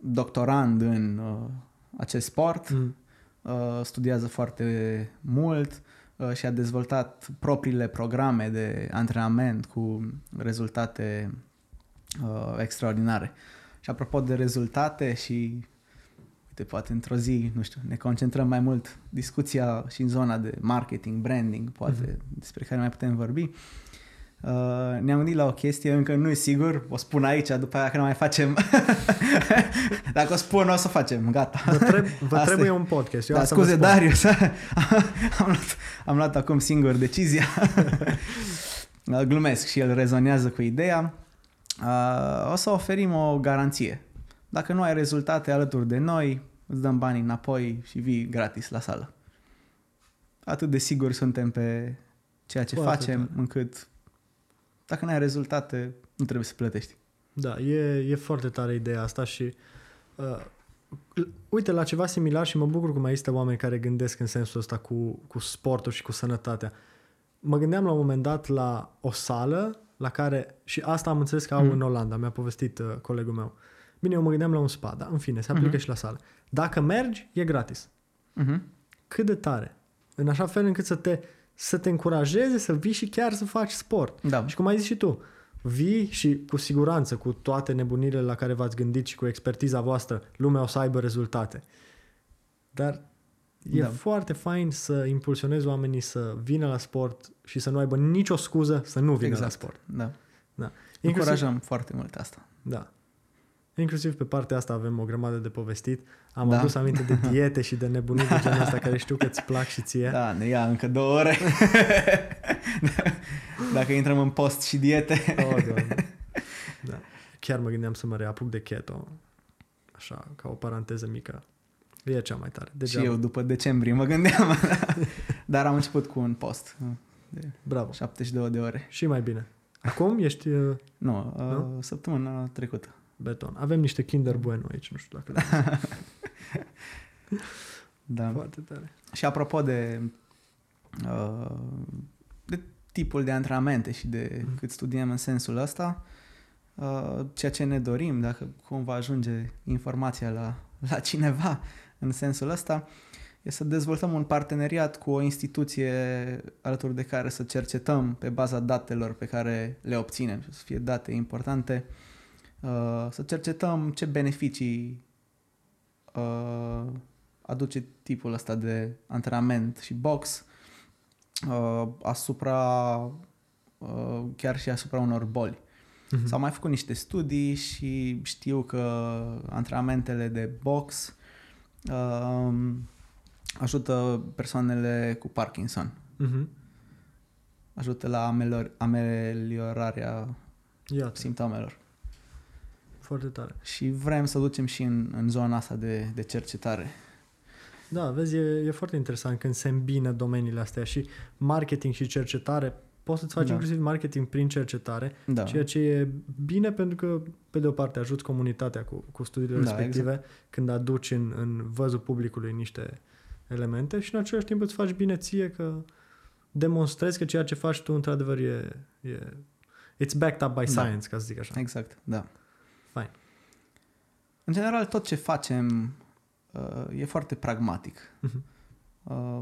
Speaker 3: doctorand în uh, acest sport,
Speaker 1: Mm.
Speaker 3: uh, studiază foarte mult uh, și a dezvoltat propriile programe de antrenament cu rezultate uh, extraordinare. Și apropo de rezultate și uite, poate într-o zi, nu știu, ne concentrăm mai mult discuția și în zona de marketing, branding, poate
Speaker 1: Mhm.
Speaker 3: despre care mai putem vorbi. Uh, ne-am gândit la o chestie, încă nu e sigur, o spun aici, după aia când mai facem. Dacă o spun, o să o facem, gata.
Speaker 1: Vă, treb- vă
Speaker 3: Asta
Speaker 1: trebuie
Speaker 3: e.
Speaker 1: un podcast. Eu
Speaker 3: Da,
Speaker 1: asta vă
Speaker 3: scuze,
Speaker 1: spun.
Speaker 3: Darius, am, luat, am luat acum singur decizia. Glumesc și el rezonează cu ideea. Uh, o să oferim o garanție. Dacă nu ai rezultate alături de noi, îți dăm banii înapoi și vii gratis la sală. Atât de sigur suntem pe ceea ce
Speaker 1: Foarte
Speaker 3: facem,
Speaker 1: tare.
Speaker 3: încât dacă nu ai rezultate, nu trebuie să plătești.
Speaker 1: Da, e, e foarte tare ideea asta și uh, uite, la ceva similar și mă bucur că mai există oameni care gândesc în sensul ăsta cu, cu sportul și cu sănătatea. Mă gândeam la un moment dat la o sală la care, și asta am înțeles că au
Speaker 3: Mhm.
Speaker 1: în Olanda, mi-a povestit uh, colegul meu. Bine, eu mă gândeam la un spa, dar în fine, se aplică
Speaker 3: Mhm.
Speaker 1: și la sală. Dacă mergi, e gratis.
Speaker 3: Uh-huh.
Speaker 1: Cât de tare. În așa fel încât să te, să te încurajeze să vii și chiar să faci sport.
Speaker 3: Da.
Speaker 1: Și cum ai zis și tu, vii și cu siguranță, cu toate nebunile la care v-ați gândit și cu expertiza voastră, lumea o să aibă rezultate. Dar e
Speaker 3: Da.
Speaker 1: foarte fain să impulsionezi oamenii să vină la sport și să nu aibă nicio scuză să nu vină
Speaker 3: exact.
Speaker 1: la sport.
Speaker 3: Da.
Speaker 1: Da.
Speaker 3: Încurajăm foarte mult asta.
Speaker 1: Da. Inclusiv pe partea asta avem o grămadă de povestit. Am
Speaker 3: Da.
Speaker 1: adus aminte de diete și de nebunii de genul ăsta care știu că îți plac și ție.
Speaker 3: Da, ne ia încă două ore. Dacă intrăm în post și diete.
Speaker 1: Oh, Doamne. da. Chiar mă gândeam să mă reapuc de keto. Așa, ca o paranteză mică. E cea mai tare.
Speaker 3: Și
Speaker 1: Degeaba.
Speaker 3: eu după decembrie mă gândeam. Dar am început cu un post. De
Speaker 1: Bravo.
Speaker 3: 72 de ore.
Speaker 1: Și mai bine. Acum ești uh,
Speaker 3: Nu,
Speaker 1: Nu?
Speaker 3: uh, săptămâna trecută.
Speaker 1: beton. Avem niște Kinder Bueno aici, nu știu dacă le
Speaker 3: Da.
Speaker 1: Foarte tare.
Speaker 3: Și apropo de, uh, de tipul de antrenamente și de
Speaker 1: Mhm.
Speaker 3: cât studiem în sensul ăsta, uh, ceea ce ne dorim, dacă cumva ajunge informația la, la cineva în sensul ăsta, e să dezvoltăm un parteneriat cu o instituție alături de care să cercetăm pe baza datelor pe care le obținem, să fie date importante, uh, să cercetăm ce beneficii uh, aduce tipul ăsta de antrenament și box uh, asupra uh, chiar și asupra unor boli.
Speaker 1: Mhm.
Speaker 3: S-au mai făcut niște studii și știu că antrenamentele de box uh, ajută persoanele cu Parkinson.
Speaker 1: Mhm.
Speaker 3: Ajută la amelior- ameliorarea
Speaker 1: Iată,
Speaker 3: simptomelor.
Speaker 1: foarte tare.
Speaker 3: Și vrem să ducem și în, în zona asta de, de cercetare.
Speaker 1: Da, vezi, e, e foarte interesant când se îmbină domeniile astea și marketing și cercetare. Poți să-ți faci
Speaker 3: Da.
Speaker 1: inclusiv marketing prin cercetare,
Speaker 3: Da.
Speaker 1: ceea ce e bine pentru că, pe de o parte, ajuți comunitatea cu, cu studiile
Speaker 3: Da,
Speaker 1: respective când aduci în, în văzul publicului niște elemente și în același timp îți faci bine ție că demonstrezi că ceea ce faci tu într-adevăr e, e it's backed up by
Speaker 3: Da.
Speaker 1: science, ca să zic așa.
Speaker 3: Exact, da.
Speaker 1: Fain.
Speaker 3: În general, tot ce facem uh, e foarte pragmatic.
Speaker 1: Mhm.
Speaker 3: Uh,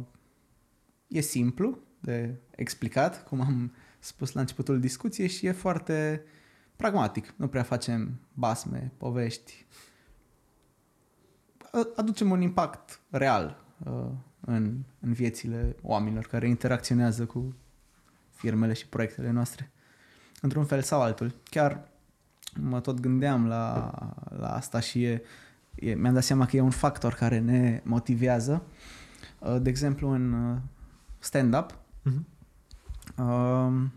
Speaker 3: e simplu de explicat, cum am spus la începutul discuției, și e foarte pragmatic. Nu prea facem basme, povești. A- Aducem un impact real uh, în, în viețile oamenilor care interacționează cu firmele și proiectele noastre. Într-un fel sau altul. Chiar mă tot gândeam la, la asta și e, e, mi-am dat seama că e un factor care ne motivează. Uh, De exemplu, în uh, stand-up,
Speaker 1: Mhm.
Speaker 3: um,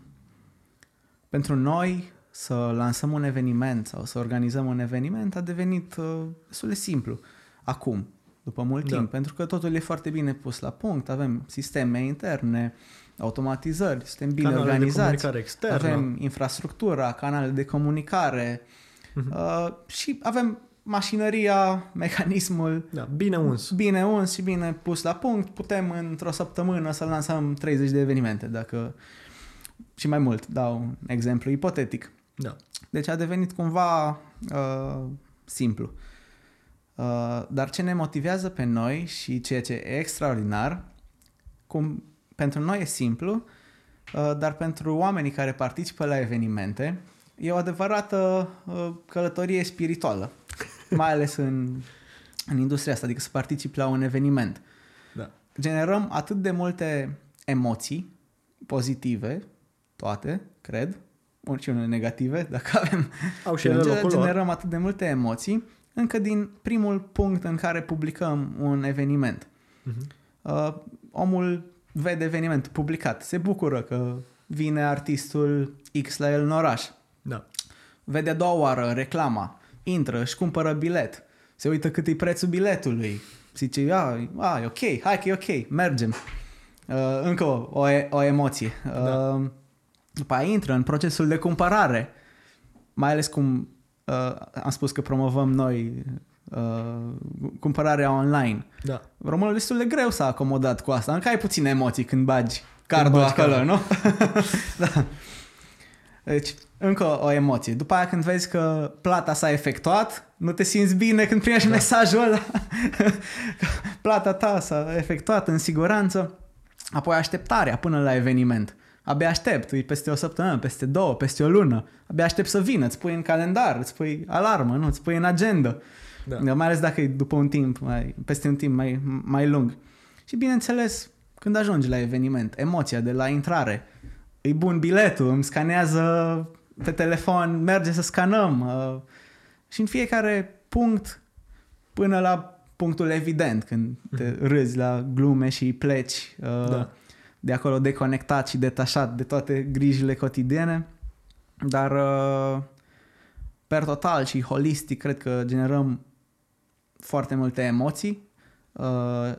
Speaker 3: pentru noi să lansăm un eveniment sau să organizăm un eveniment a devenit uh, destul de simplu acum, după mult
Speaker 1: Da.
Speaker 3: timp, pentru că totul e foarte bine pus la punct, avem sisteme interne, automatizări, suntem bine
Speaker 1: Canalele de
Speaker 3: organizați,
Speaker 1: comunicare externă.
Speaker 3: avem infrastructura, canale de comunicare
Speaker 1: Mhm.
Speaker 3: uh, și avem mașinăria, mecanismul
Speaker 1: Da, bine uns.
Speaker 3: bine uns și bine pus la punct. Putem într-o săptămână să lansăm 30 de evenimente, dacă și mai mult, dau un exemplu ipotetic.
Speaker 1: Da.
Speaker 3: Deci a devenit cumva uh, simplu. Uh, dar ce ne motivează pe noi și ceea ce e extraordinar, cum pentru noi e simplu, uh, dar pentru oamenii care participă la evenimente, e o adevărată uh, călătorie spirituală, mai ales în, în industria asta, adică să participi la un eveniment.
Speaker 1: Da.
Speaker 3: Generăm atât de multe emoții pozitive, toate, cred, și unele negative, dacă avem
Speaker 1: Au și ele locul lor.
Speaker 3: generăm atât de multe emoții încă din primul punct în care publicăm un eveniment.
Speaker 1: Mhm.
Speaker 3: Uh, omul vede evenimentul publicat, se bucură că vine artistul X la el în oraș,
Speaker 1: Da.
Speaker 3: vede a doua oară reclama, intră, își cumpără bilet, se uită cât e prețul biletului, zice, a, a, e ok, hai că e ok, mergem. Uh, încă o, o, e- o emoție. Uh,
Speaker 1: Da.
Speaker 3: După aia intră în procesul de cumpărare, mai ales cum uh, am spus că promovăm noi uh, cumpărarea online.
Speaker 1: Da.
Speaker 3: Românul destul de greu s-a acomodat cu asta. Încă ai puține emoții când bagi cardul
Speaker 1: bagi
Speaker 3: acolo,
Speaker 1: cardul.
Speaker 3: nu? da. Deci, încă o, o emoție. După aia când vezi că plata s-a efectuat, nu te simți bine când primești da. mesajul ăla. că plata ta s-a efectuat în siguranță. Apoi așteptarea până la eveniment. Abia aștept, e peste o săptămână, peste două, peste o lună. Abia aștept să vină, îți pui în calendar, îți pui alarmă, nu? Îți pui în agenda.
Speaker 1: Da.
Speaker 3: Da. Mai ales dacă e după un timp, mai, peste un timp mai, mai lung. Și bineînțeles, când ajungi la eveniment, emoția de la intrare, e bun biletul, îmi scanează pe telefon, merge să scanăm. Uh, și în fiecare punct, până la punctul evident, când te râzi la glume și pleci uh,
Speaker 1: Da.
Speaker 3: de acolo deconectat și detașat de toate grijile cotidiene. Dar uh, per total și holistic cred că generăm foarte multe emoții uh,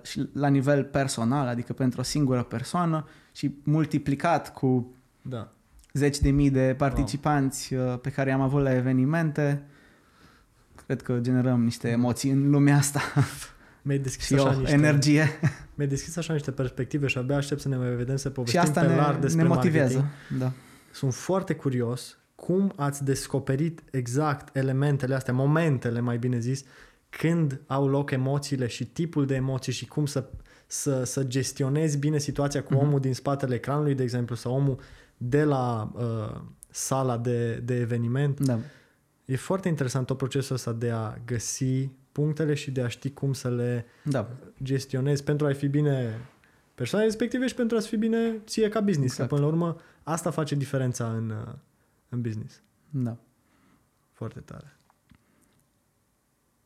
Speaker 3: și la nivel personal, adică pentru o singură persoană și multiplicat cu
Speaker 1: Da.
Speaker 3: Zeci de mii de participanți uh, pe care i-am avut la evenimente, cred că generăm niște emoții în lumea asta
Speaker 1: Mi-ai deschis
Speaker 3: și
Speaker 1: așa
Speaker 3: o
Speaker 1: niște,
Speaker 3: energie
Speaker 1: Mi-ai deschis așa niște perspective și abia aștept să ne mai vedem să
Speaker 3: și
Speaker 1: povestim
Speaker 3: asta
Speaker 1: pe
Speaker 3: ne,
Speaker 1: larg despre
Speaker 3: ne motivează.
Speaker 1: marketing.
Speaker 3: Da.
Speaker 1: Sunt foarte curios cum ați descoperit exact elementele astea, momentele mai bine zis, când au loc emoțiile și tipul de emoții și cum să, să, să gestionezi bine situația cu
Speaker 3: Mhm.
Speaker 1: omul din spatele ecranului, de exemplu, sau omul de la uh, sala de, de eveniment.
Speaker 3: Da.
Speaker 1: E foarte interesant tot procesul ăsta de a găsi punctele și de a ști cum să le
Speaker 3: Da.
Speaker 1: gestionezi pentru a fi bine persoane respective și pentru a-ți fi bine ție ca business.
Speaker 3: Exact.
Speaker 1: Că până la urmă asta face diferența în, uh, în business.
Speaker 3: Da.
Speaker 1: Foarte tare.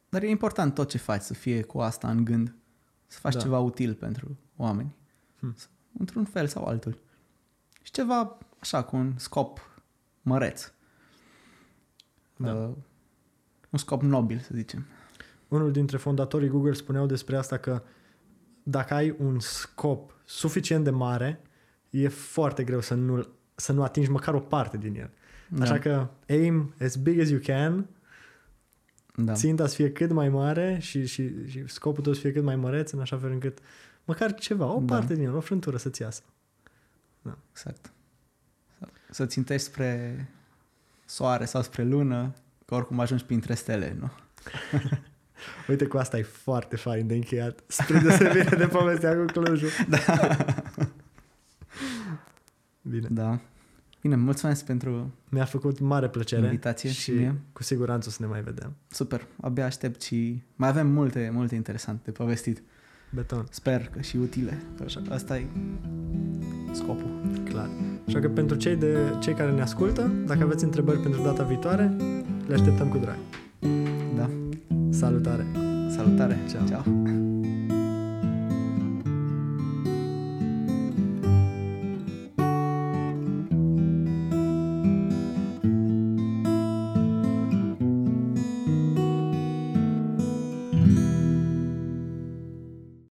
Speaker 3: Dar e important tot ce faci să fie cu asta în gând. Să faci
Speaker 1: Da.
Speaker 3: ceva util pentru oameni.
Speaker 1: Hmm.
Speaker 3: Într-un fel sau altul. Și ceva așa, cu un scop măreț.
Speaker 1: Da.
Speaker 3: Uh, un scop nobil, să zicem.
Speaker 1: Unul dintre fondatorii Google spuneau despre asta că dacă ai un scop suficient de mare, e foarte greu să nu, să nu atingi măcar o parte din el.
Speaker 3: Da.
Speaker 1: Așa că aim as big as you can,
Speaker 3: da.
Speaker 1: ținta să fie cât mai mare și, și, și scopul tău să fie cât mai măreț, în așa fel încât măcar ceva, o
Speaker 3: Da.
Speaker 1: parte din el, o frântură să-ți iasă.
Speaker 3: Exact. Să țintești spre soare sau spre lună, că oricum ajungi printre stele, nu?
Speaker 1: Uite, cu asta e foarte fain de încheiat, spre deosebire de povestea cu Clujul.
Speaker 3: Da.
Speaker 1: Bine.
Speaker 3: Da. Bine, mulțumesc pentru
Speaker 1: Mi-a făcut mare plăcere
Speaker 3: Invitație și
Speaker 1: și
Speaker 3: mie.
Speaker 1: cu siguranță o să ne mai vedem.
Speaker 3: super. Abia aștept și mai avem multe, multe interesante de povestit.
Speaker 1: Beton,
Speaker 3: Sper că și utile. Așa. Asta e scopul.
Speaker 1: clar. Așa că pentru cei, de, cei care ne ascultă, dacă aveți întrebări pentru data viitoare, le așteptăm cu drag.
Speaker 3: Da.
Speaker 1: Salutare!
Speaker 3: Salutare.
Speaker 1: Ceau.
Speaker 3: Ciao.